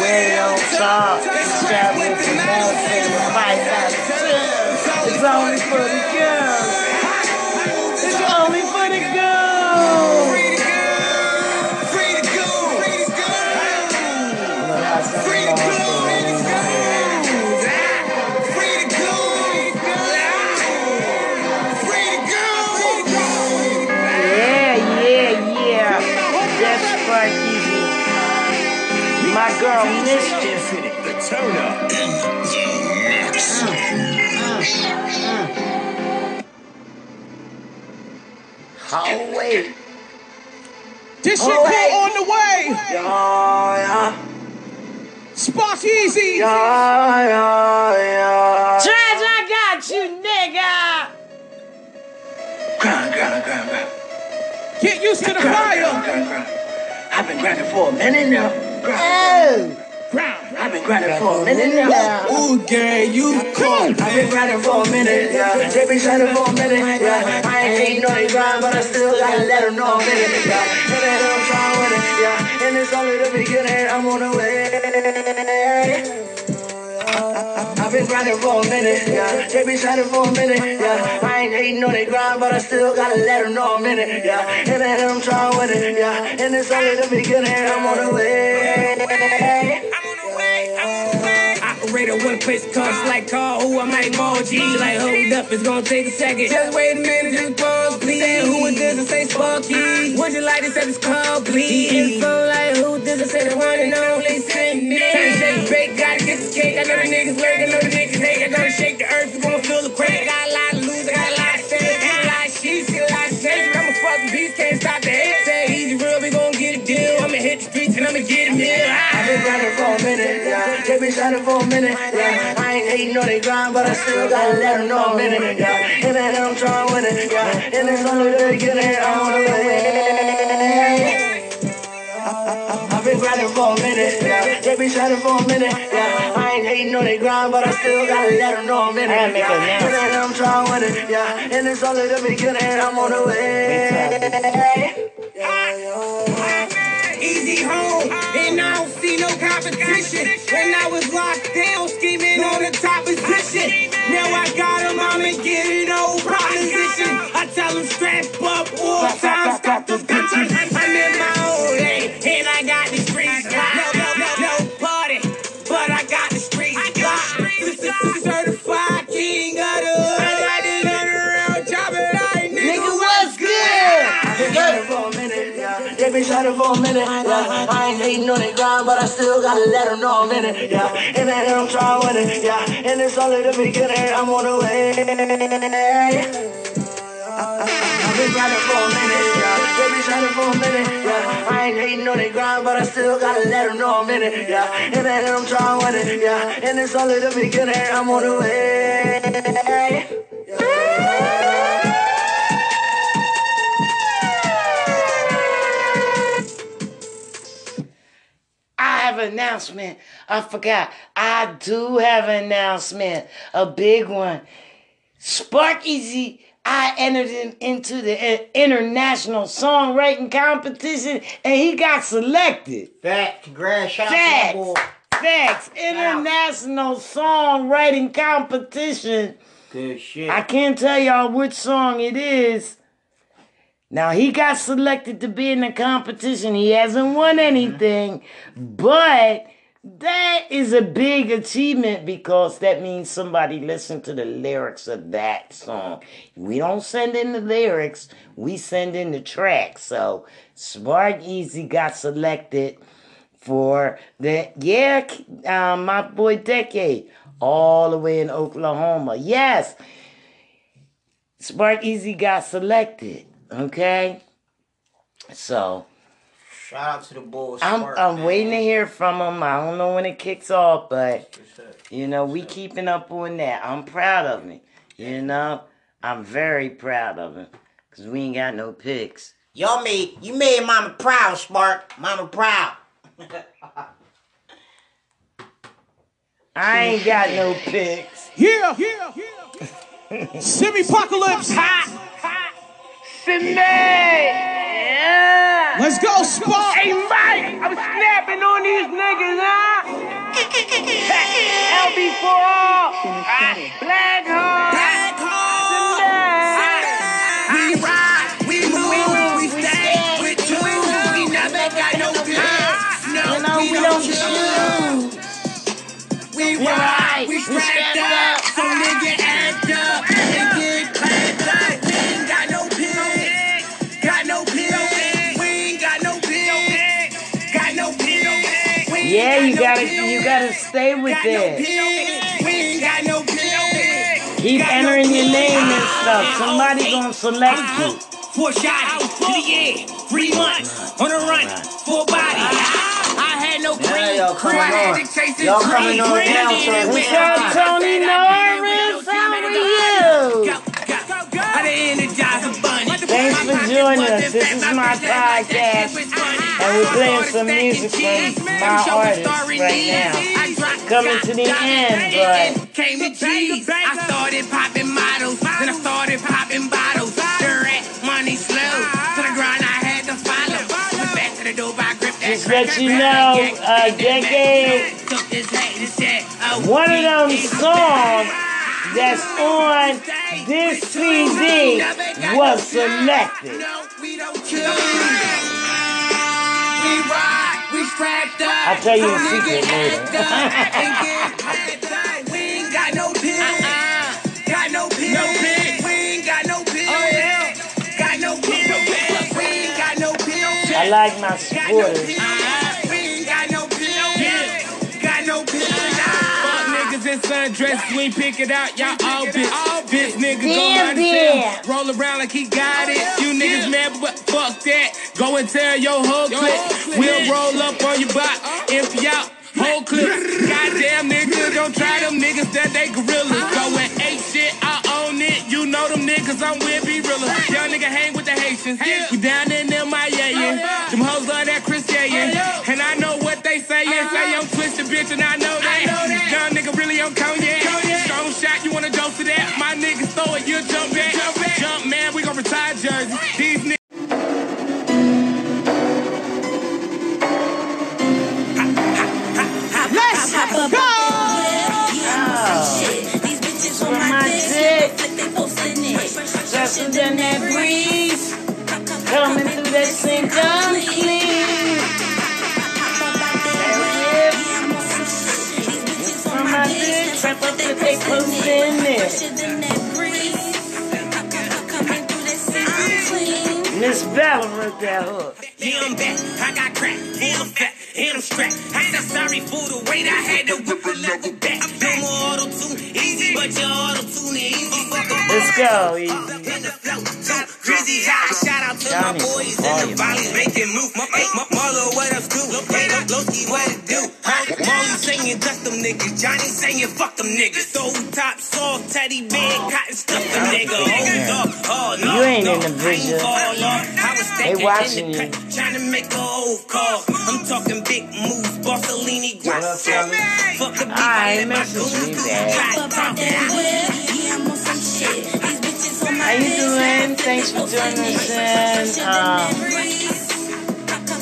Way on top. Strap with the metal. Say five minutes. It's only for the girls. It's only for the girls. Free to go, free to go, free to go. Free to go, My girl Mischief. The turn up. Oh, wait. This shit Oh, wait. on the way. Yeah, Spark Easy. yeah, yeah, yeah. Trash, I got you, nigga. Grind, grind, grind, grind. Get used to the Grind, fire. grind, grind, grind. I've been grinding for a minute now. Grind. Oh, I've been grinding for a minute now. Ooh, girl, you cold. I've been grinding for a minute, yeah. They been shining for a minute, yeah. I ain't hating on the grind, but I still gotta let them know I'm in it, yeah. Tell that I'm trying with it, yeah. And it's only the beginning, I'm on the way. I've been grinding for a minute, yeah. They been shining for a minute, yeah. I ain't hating on the grind, but I still gotta let them know I'm in it, yeah. And that I'm trying with it, yeah. And it's only the beginning, I'm on the way. Operator one place comes like call who I'm like more G. Like hold up it's gonna take a second. Just wait a minute just pause please. Say who it is and say Sparky. Would you like to say this call please? Mm-hmm. Info like who this and say the one and only send me shake bake gotta get the cake. I know the niggas work I know the niggas hate. I gotta shake the earth we gonna feel the quake yeah. Been shining for a minute, yeah. I ain't hating on they grind, but I still gotta let them know I'm in it, yeah. And I'm trying to win it, yeah. And it's only the beginning, I wanna win. I've been grinding for a minute, yeah. They been shining for a minute, yeah. I ain't hating on they grind, but I still gotta let them know I'm in it, I yeah. And I'm trying to win it, yeah. And it's only the beginning, I'm on the way. Easy home, and I don't see no competition. When I was locked down, scheming on the top position. Now I got him, I'ma get it on proposition. I tell him strap up, all time, stop the bitches. Been shining for a minute, yeah. I ain't hating on they grind, but I still gotta let them know I'm in it, yeah. And then I'm trying to win it, yeah. And it's only the beginning, I'm on the way. I've been grinding for a minute, yeah. They been shining for a minute, yeah. I ain't hating on they grind, but I still gotta let them know I'm in it, yeah. And then I'm trying to win it, yeah. And it's only the beginning, I'm on the way. An announcement. I forgot. I do have an announcement. A big one. Spark Easy. I entered in, into the uh, international songwriting competition and he got selected. Fact, congrats, shout out to Facts. Facts. International songwriting competition. Good shit. I can't tell y'all which song it is. Now he got selected to be in the competition. He hasn't won anything, but that is a big achievement because that means somebody listened to the lyrics of that song. We don't send in the lyrics, we send in the track. So Spark Easy got selected for the yeah, um, my boy Decade, all the way in Oklahoma. Yes, Spark Easy got selected. Okay, so Shout out to the boys. I'm Spark, I'm man. waiting to hear from him. I don't know when it kicks off, but you know we keeping up on that. I'm proud of him. You know, I'm very proud of him because we ain't got no picks. Y'all made you made Mama proud, Spark. Mama proud. I ain't got no pics. Yeah, yeah, yeah. Semi-apocalypse. Sydney. Yeah. Let's go, Spark. Hey Mike, I'm snapping on these niggas, huh? LB4, ah, Black Hole, Black Yeah, you gotta you gotta stay with Got it. pills. We ain't got no. Keep Got no entering your name and stuff. Somebody gonna select you. Four shots to the air, three months on a run, full body. I had no Yeah, cream, y'all so coming I had on. to chase this Y'all dream. coming on Dream now, did so it we with got my Tony eyes. Norris. This is my podcast, and we're playing some music from my artists right now. Coming to the end, but Came to G's. I started popping models, then I started popping bottles. Rat money slow, to the grind I had to follow. Went back to the dope, I gripped that Just let you know, grabbed uh, Decade, Took this hat and said, oh, one of them songs that's on this CD was selected. No, we don't choose. We ride, we strapped up. I'll tell you a secret later. act up and get this sundress, we ain't pick it out, y'all all bitch. This nigga go Damn, on damn. himself, roll around like he got it. You niggas mad, but fuck that. Go and tell your whole clique. We'll roll up on your block, uh-huh. empty out. Whole clip, goddamn nigga, don't try them niggas that they gorillas. Uh-huh. Go and ape shit, I own it. You know them niggas, I'm with be realer. Young nigga hang with the Haitians. We down in them my oh, yeah, Them hoes love that Chris oh, yeah, And I know what they say, niggas throw it, you jump back. Jump man, we gon' retire jersey. These niggas. Let's go. These bitches on my dick. Faster than that breeze. Coming through that sink unclean. From my dick, trap up that they post in Miss Bella wrote that hook. Yeah, I'm back. I got crack. Yeah, I'm fat. And I'm strapped. I said sorry for the wait. I had to whip a level back. No more auto tune. Easy, but your auto tune easy. Fuck a Let's go, easy. Drizzy high. Shout out to my Johnny, boys in volume. the valley making move. My, Hey, Ma- Marlo, what up, do? Hey, Lowski, what it do? Huh? Marley singing, dust them niggas. Johnny singing, fuck them niggas. Soul top, soft, teddy bear, cotton stuff them nigga. Hold up. Oh, no. You ain't no, in the vision. I ain't fall off. I was They watching you. trying to make a old call. I'm talking big moves, Barcelini, Grassi. Fuck a beat, I let my message me goons back. How you doing? Thanks for joining us in um,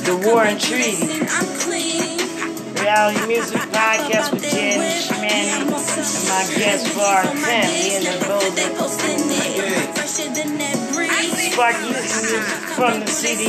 the War and Treaty. Reality Music Podcast with Jen Schmanny and my guest Bar Fem. We in the building. Sparky from the CD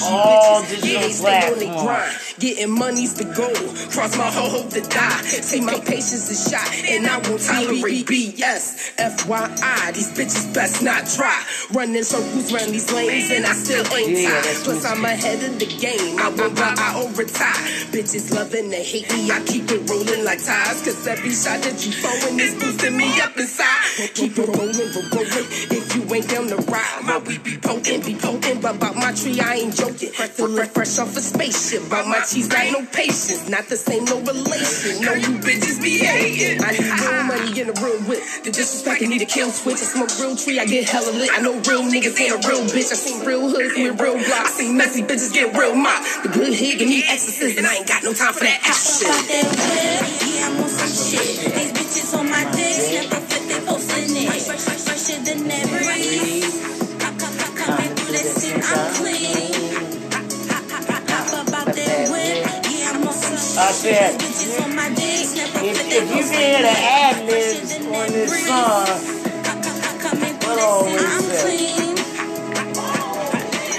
Semi-Apocalypse. All digital grind. Getting money's the goal. Cross my whole hope to die. See, my patience is shot, and I won't tolerate BS. FYI, these bitches best not try. Running circles round these lanes, and I still ain't Yeah, tired. Plus, I'm ahead of the game. I won't buy, I overtime. Bitches loving to hate me. I keep it rolling like ties. Cause every shot that you throwing is boosting me up inside. Keep it rolling, rolling. If you ain't down to ride, my we be potent, be potent. But about my tree, I ain't joking. Feeling fresh off a spaceship. About my cheese, got no patience. Not the same, no relation. No, you bitches be hating. I need real money in a real whip. The disrespect, I need a kill switch. I smoke real tree, I get hella lit. I know real niggas ain't a real bitch. I seen real hoods with real blocks. I seen messy bitches get real mop. The good hit give me exorcism. And I ain't got no time for that extra shit. I said, if, if you can hear the ad libs on this song, what always say?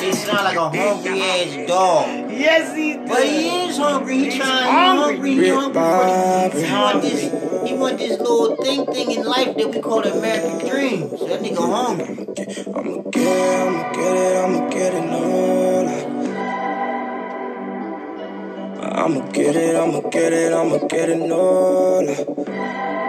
He sound like a hungry ass dog. Yes, he does. But he is hungry. He trying. Hungry. He hungry. He hungry for he want this. He want this little thing thing in life that we call the American dream. So that nigga hungry. I'ma get it, I'ma get it, I'ma get it, no. I'ma get it, I'ma get it, I'ma get it,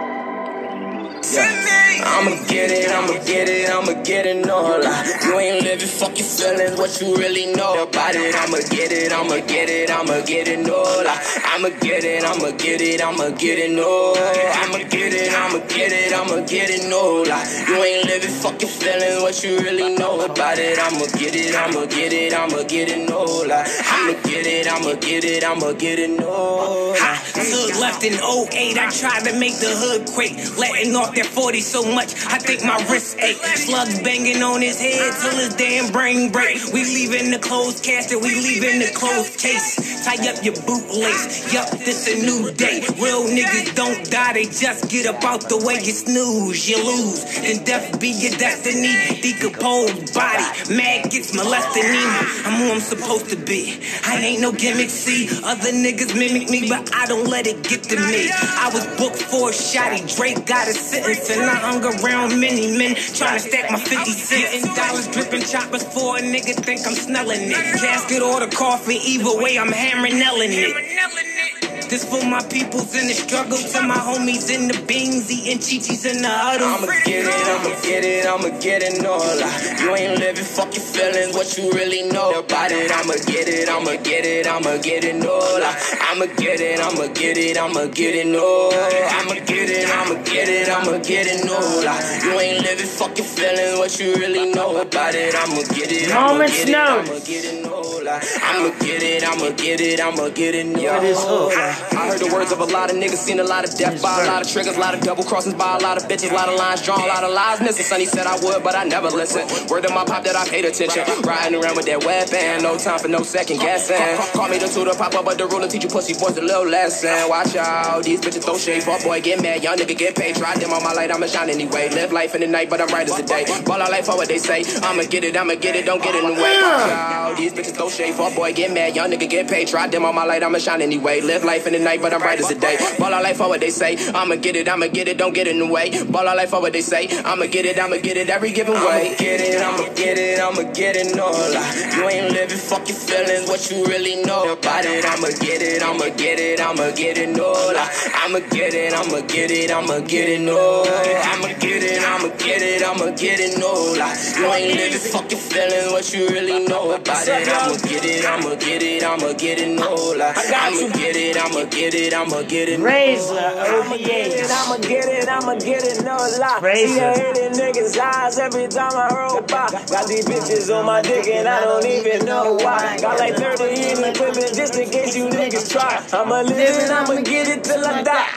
I'ma get it, I'ma get it, I'ma get it, no lie. You ain't living, fuck your feelings, what you really know about it. I'ma get it, I'ma get it, I'ma get it, no lie. I'ma get it, I'ma get it, I'ma get it, no. I'ma get it, I'ma get it, I'ma get it, no lie. You ain't living, fuck your feelings, what you really know about it. I'ma get it, I'ma get it, I'ma get it, no lie. I'ma get it, I'ma get it, I'ma get it, lie. Hood left in 08, I tried to make the hood quake. Letting off that 40 so much, I think my wrist ache. Slugs banging on his head till his damn brain break. We leaving the closed casket, we leaving the closed case. Tie up your bootlace, yup, this a new day. Real niggas don't die, they just get up the way. You snooze, you lose, and death be your destiny. Decomposed body, mad gets molesting me. I'm who I'm supposed to be. I ain't no gimmick, see. Other niggas mimic me, but I don't let it get to me. I was booked for a shotty. Drake got a sentence, and I hung around many men trying to stack my 50 cents. And dollars dripping choppers for a nigga think I'm snelling it. Casket or the coffin, either way, I'm hammering it. This for my peoples in the struggle. To my homies in the beans, eating chichis in the huddle. I'ma get it, I'ma get it, I'ma get it, no lie. You ain't living, fuck your feelings, what you really know about it. I'ma get it, I'ma get it, I'ma get it, no lie. I'ma get it, I'ma get it, I'ma get it, no. I'ma get it, I'ma get it, I'ma get it, no lie. You ain't living, fuck your feelings, what you really know about it. I'ma get it, I'ma Moments get it, I'ma get it, no lie. I'ma get it, I'ma get it, I'ma get it, no this hook. I heard the words of a lot of niggas, seen a lot of death by a lot of triggers, a lot of double crossings by a lot of bitches, a lot of lines drawn, a lot of lies missing. Sonny said I would, but I never listened. Word of my pop that I paid attention. Riding around with that weapon, no time for no second guessing. Call me the tutor, pop up, but the ruler teach you pussy boys a little lesson. Watch out, these bitches throw shade. Fuck boy, get mad, young nigga get paid. Try them on my light, I'ma shine anyway. Live life in the night, but I'm right as the day. Ball out life for what they say. I'ma get it, I'ma get it, don't get in the way. Watch out, these bitches throw shade. Fuck boy, get mad, young nigga get paid. Try them on my light, I'ma shine anyway. Live life in the night, but I'm right as the day. Ball out life for what they say. I'ma get it, I'ma get it, don't get in the way. Ball out life for what they say. I'ma get it, I'ma get it every given way. I'ma get it, I'ma get it, I'ma get it, no lie. You ain't living, fuck your feelings, what you really know about it. I'ma get it, I'ma get it, I'ma get it, no lie. I'ma get it, I'ma get it, I'ma get it, no. I'ma get it, I'ma get it, I'ma get it, no lie. You ain't living, fuck your feelings, what you really know about it. I'ma get it, I'ma get it, I'ma get it, no lie. I'ma get it, I'ma get it, I'ma get it, Razor, I'ma get it, I'ma get it, I'ma get it, no lie. Razor. See, I hear the niggas' eyes every time I roll by. Got these bitches on my dick and I don't even know why. Got like 30 in the equipment just in case you niggas try. I'ma live it, I'ma get it till I die.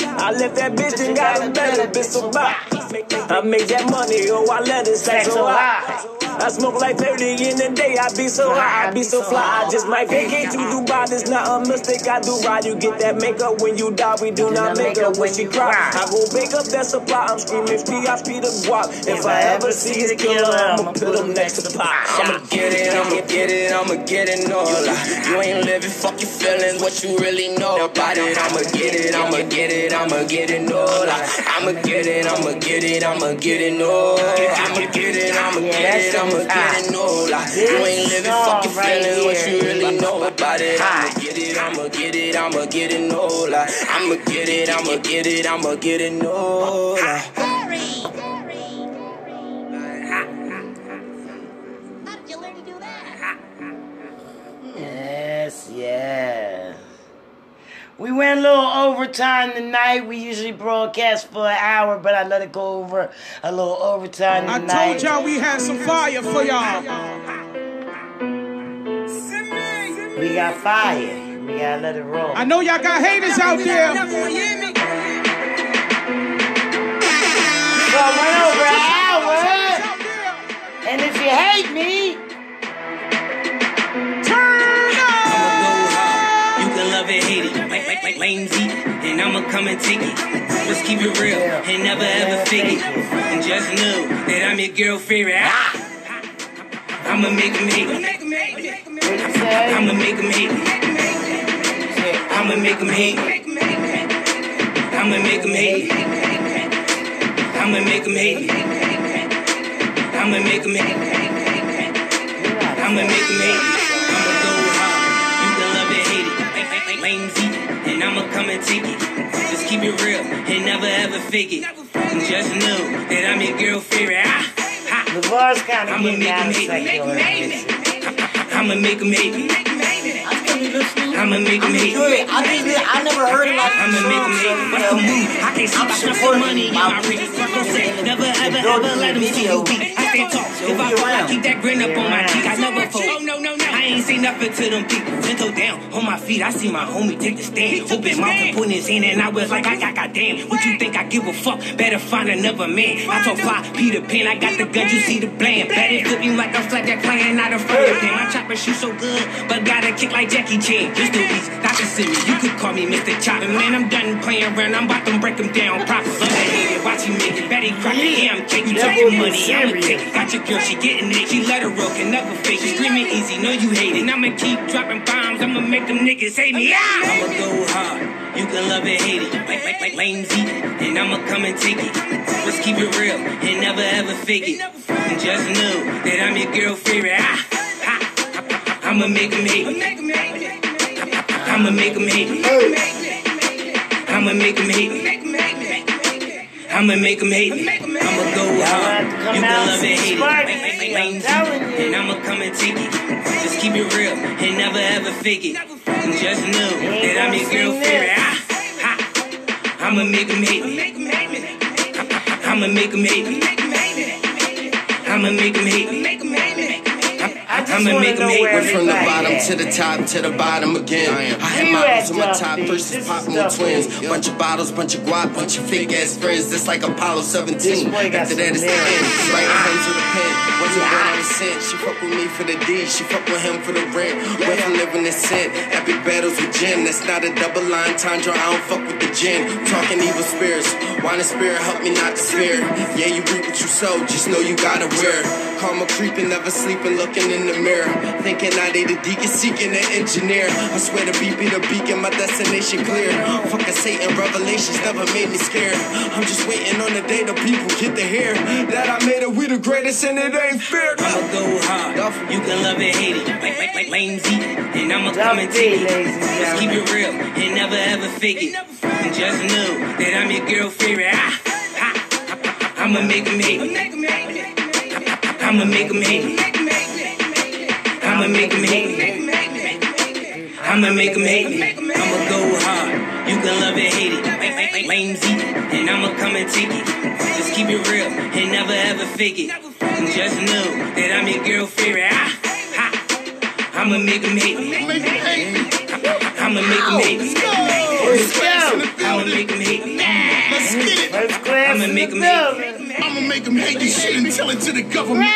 I left that bitch and got a better bitch so bye. I make that money, oh I let it stack so high. I smoke like 30 in the day, I be so high, I be so fly. I just might vacate to Dubai, this not a mistake. I do right, you get that makeup when you die. We do not make up when she cry. I go bake up that supply, I'm screaming P, I speed up guap. If I ever see a killer, I'ma put him next to Pop. I'ma get it, I'ma get it, I'ma get it, lie. You ain't living, fuck your feelings, what you really know about it. I'ma get it, I'ma get it, I'ma get it, lie. I'ma get it, I'ma get it, I'ma get it, no. I'ma get it, I'ma get it, I'ma get it, no lie. You ain't living, fuck your feelings, what you really know about it. I'ma get it, I'ma get it, I'ma get it, no lie. I'ma get it, I'ma get it, I'ma get it, no lie. We went a little overtime tonight. We usually broadcast for an hour, but I let it go over a little overtime tonight. I told y'all we had some fire for y'all. We got fire. We gotta let it roll. I know y'all got haters out there. So I went over an hour. And if you hate me, Z, and I'ma come and take it. Just keep it real and never ever fake it. And just know that I'm your girl favorite. Ah! I'ma make him hate me. I'ma make him hate me. I'ma make him hate me. I'ma make him hate me. I'ma make him hate me. I'ma make him hate me. I'ma make him hate me. I'ma go hard. You can love it, hate it. Lame Z, and I'ma come and take it. Just keep it real and never ever fake it. Just know that I'm your girl favorite. Ah, the bars kind of I'ma getting make out him of hate me. secular. I'ma make him hate me. I'ma make him hate me. I think that I never heard it like I'ma make him hate me. What's the move? I can't see my some money in my reach. Don't say never ever ever let him see you weak. I can't talk. If I fall, I keep that grin up on my cheek. I never fall. Oh no no no. I ain't say nothing to them people. Ten toe down on my feet. I see my homie take the stand. Open mouth and put his hand, and I was like, I got goddamn. What you think I give a fuck? Better find another man. I told fly Peter Pan. I got the gun. You see the bland. Better flip you like a flapjack playing out of pan. My chopper shoot so good, but got a kick like Jackie Chan. Just the beast, not the silly. You could call me Mr. Chopper. Man, I'm done playing around. I'm about to break them down proper. Love that hate. Watch you make it. Betty crack. Yeah, I'm taking talking money. I'ma take it. Got your girl, she getting it. She let her roll, can never fake it. Screaming easy, know you hate it. I'ma keep dropping bombs. I'ma make them niggas hate me. Yeah. I'ma go hard. You can love it, hate it. Like, like, like lame Z. And I'ma come and take it. Let's keep it real and never ever fake it. And just know that I'm your girl favorite. Ah. I'ma make him hate me. I'ma make him hate me. I'ma make them hate me. I'ma make them hate me. I'ma go hard. You can love it, hate it. Lanes and I'ma come and take it. Just keep it real and never ever fake it. Just know that I'm your girl favorite. Ah, ah. I'ma make them hate me. I'ma make them hate me. I'ma make them hate me. I'ma make them hate Went me. from the bottom to the top to the bottom again. I had models on my top, versus pop more twins. Bunch of bottles, bunch of guap, bunch of fake ass friends. It's like Apollo 17. After that, it's the end. Writing home to the pen. Wasn't born on the cent. She fuck with me for the D. She fuck with him for the rent. Went from living in sin. Epic battles with gin. That's not a double line. Tundra, I don't fuck with the gin. Talking evil spirits. Wine and spirit help me not to fear. Yeah, you reap what you sow. Just know you gotta wear. Karma creeping, never sleeping, looking in the mirror. Thinking I need a deacon, seeking an engineer. I swear to beat be the beacon, my destination clear. Fucking Satan, revelations never made me scared. I'm just waiting on the day the people get to hear that I made it, we the greatest, and it ain't fair. I'ma go hard. You can love it, hate it. Like, like, like lanes eat. And I'ma come and take it. Just keep it real and never ever fake it. And just know that I'm your girl favorite. Ah, ah. I'ma make them hate me. I'ma make them hate me. I'ma make them hate me. I'ma make them hate me. I'ma go hard. You can love it, hate it. Lanes eat. And I'ma come and take it. Just keep it real and never ever fake it. And just know that I'm your girl favorite. Ah, ah. I'ma make them hate me. I'ma make them hate me. I'ma make them hate me. Let's get it. I'ma make them hate me. I'ma make them hate this shit and tell it to the government.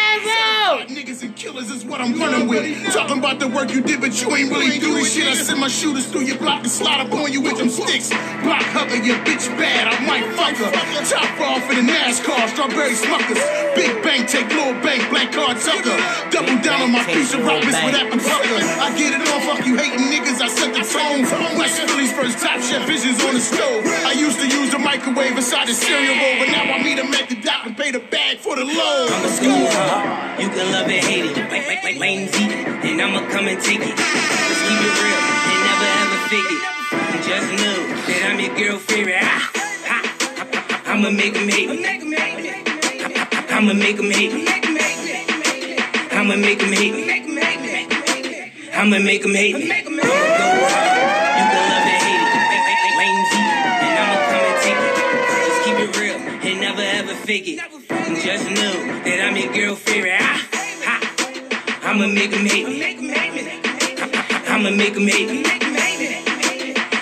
Niggas and killers is what I'm running with. Talking about the work you did, but you ain't really doing this shit. I send my shooters through your block and slide up on you with them sticks. Block hugger, your bitch bad, I might fuck her. Top off in the NASCAR, strawberry Smucker's. Big bank, take little bank, black card tucker. Double down on my piece of rock, with apple sucker. I get it on, fuck you hating niggas, I set the tone. West Philly's first top chef visions on the stove. I used to use the microwave inside the cereal bowl, but now I meet them at the dock for the load. I'ma school hard. You can love it, hate it. Like, like, like lanes eat. And I'ma come and take it. Just keep it real and never ever fake it. And just know that I'm your girl favorite. Ah, ah. I'ma make them hate me. I'ma make them hate me. I'ma make them hate me. I'ma make them hate me. I'ma. You can love it, hate it. And I'ma come and take it. Just keep it real and never ever fake it. And just know that I'm your girl favorite. Ah, ah. I'ma make them hate me. I'ma make them hate me.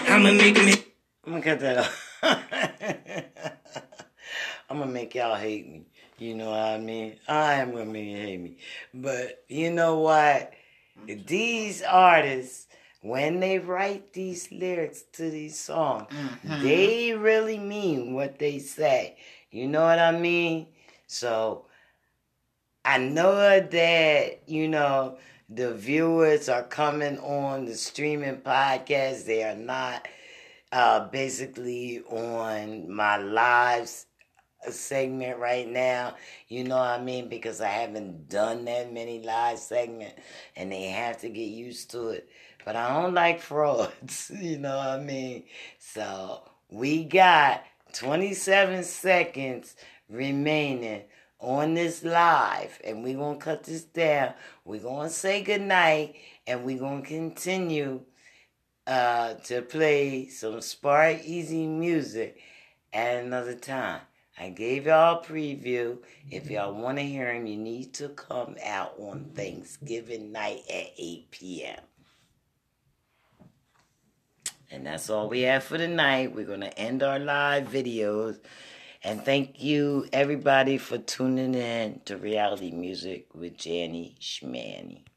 I'ma make them hate I'm gonna cut that off. I'm gonna make y'all hate me. You know what I mean? I am gonna make you hate me. But you know what? These artists, when they write these lyrics to these songs, they really mean what they say. You know what I mean? So I know that, you know, the viewers are coming on the streaming podcast. They are not uh, basically on my live segment right now. You know what I mean? Because I haven't done that many live segments and they have to get used to it. But I don't like frauds. You know what I mean? So we got 27 seconds remaining on this live and we're going to cut this down. We're going to say goodnight and we're going to continue uh, to play some Spark Easy music at another time. I gave y'all a preview. If y'all want to hear him, you need to come out on Thanksgiving night at 8 p.m. And that's all we have for tonight. We're going to end our live videos. And thank you, everybody, for tuning in to Reality Music with Janny Schmanny.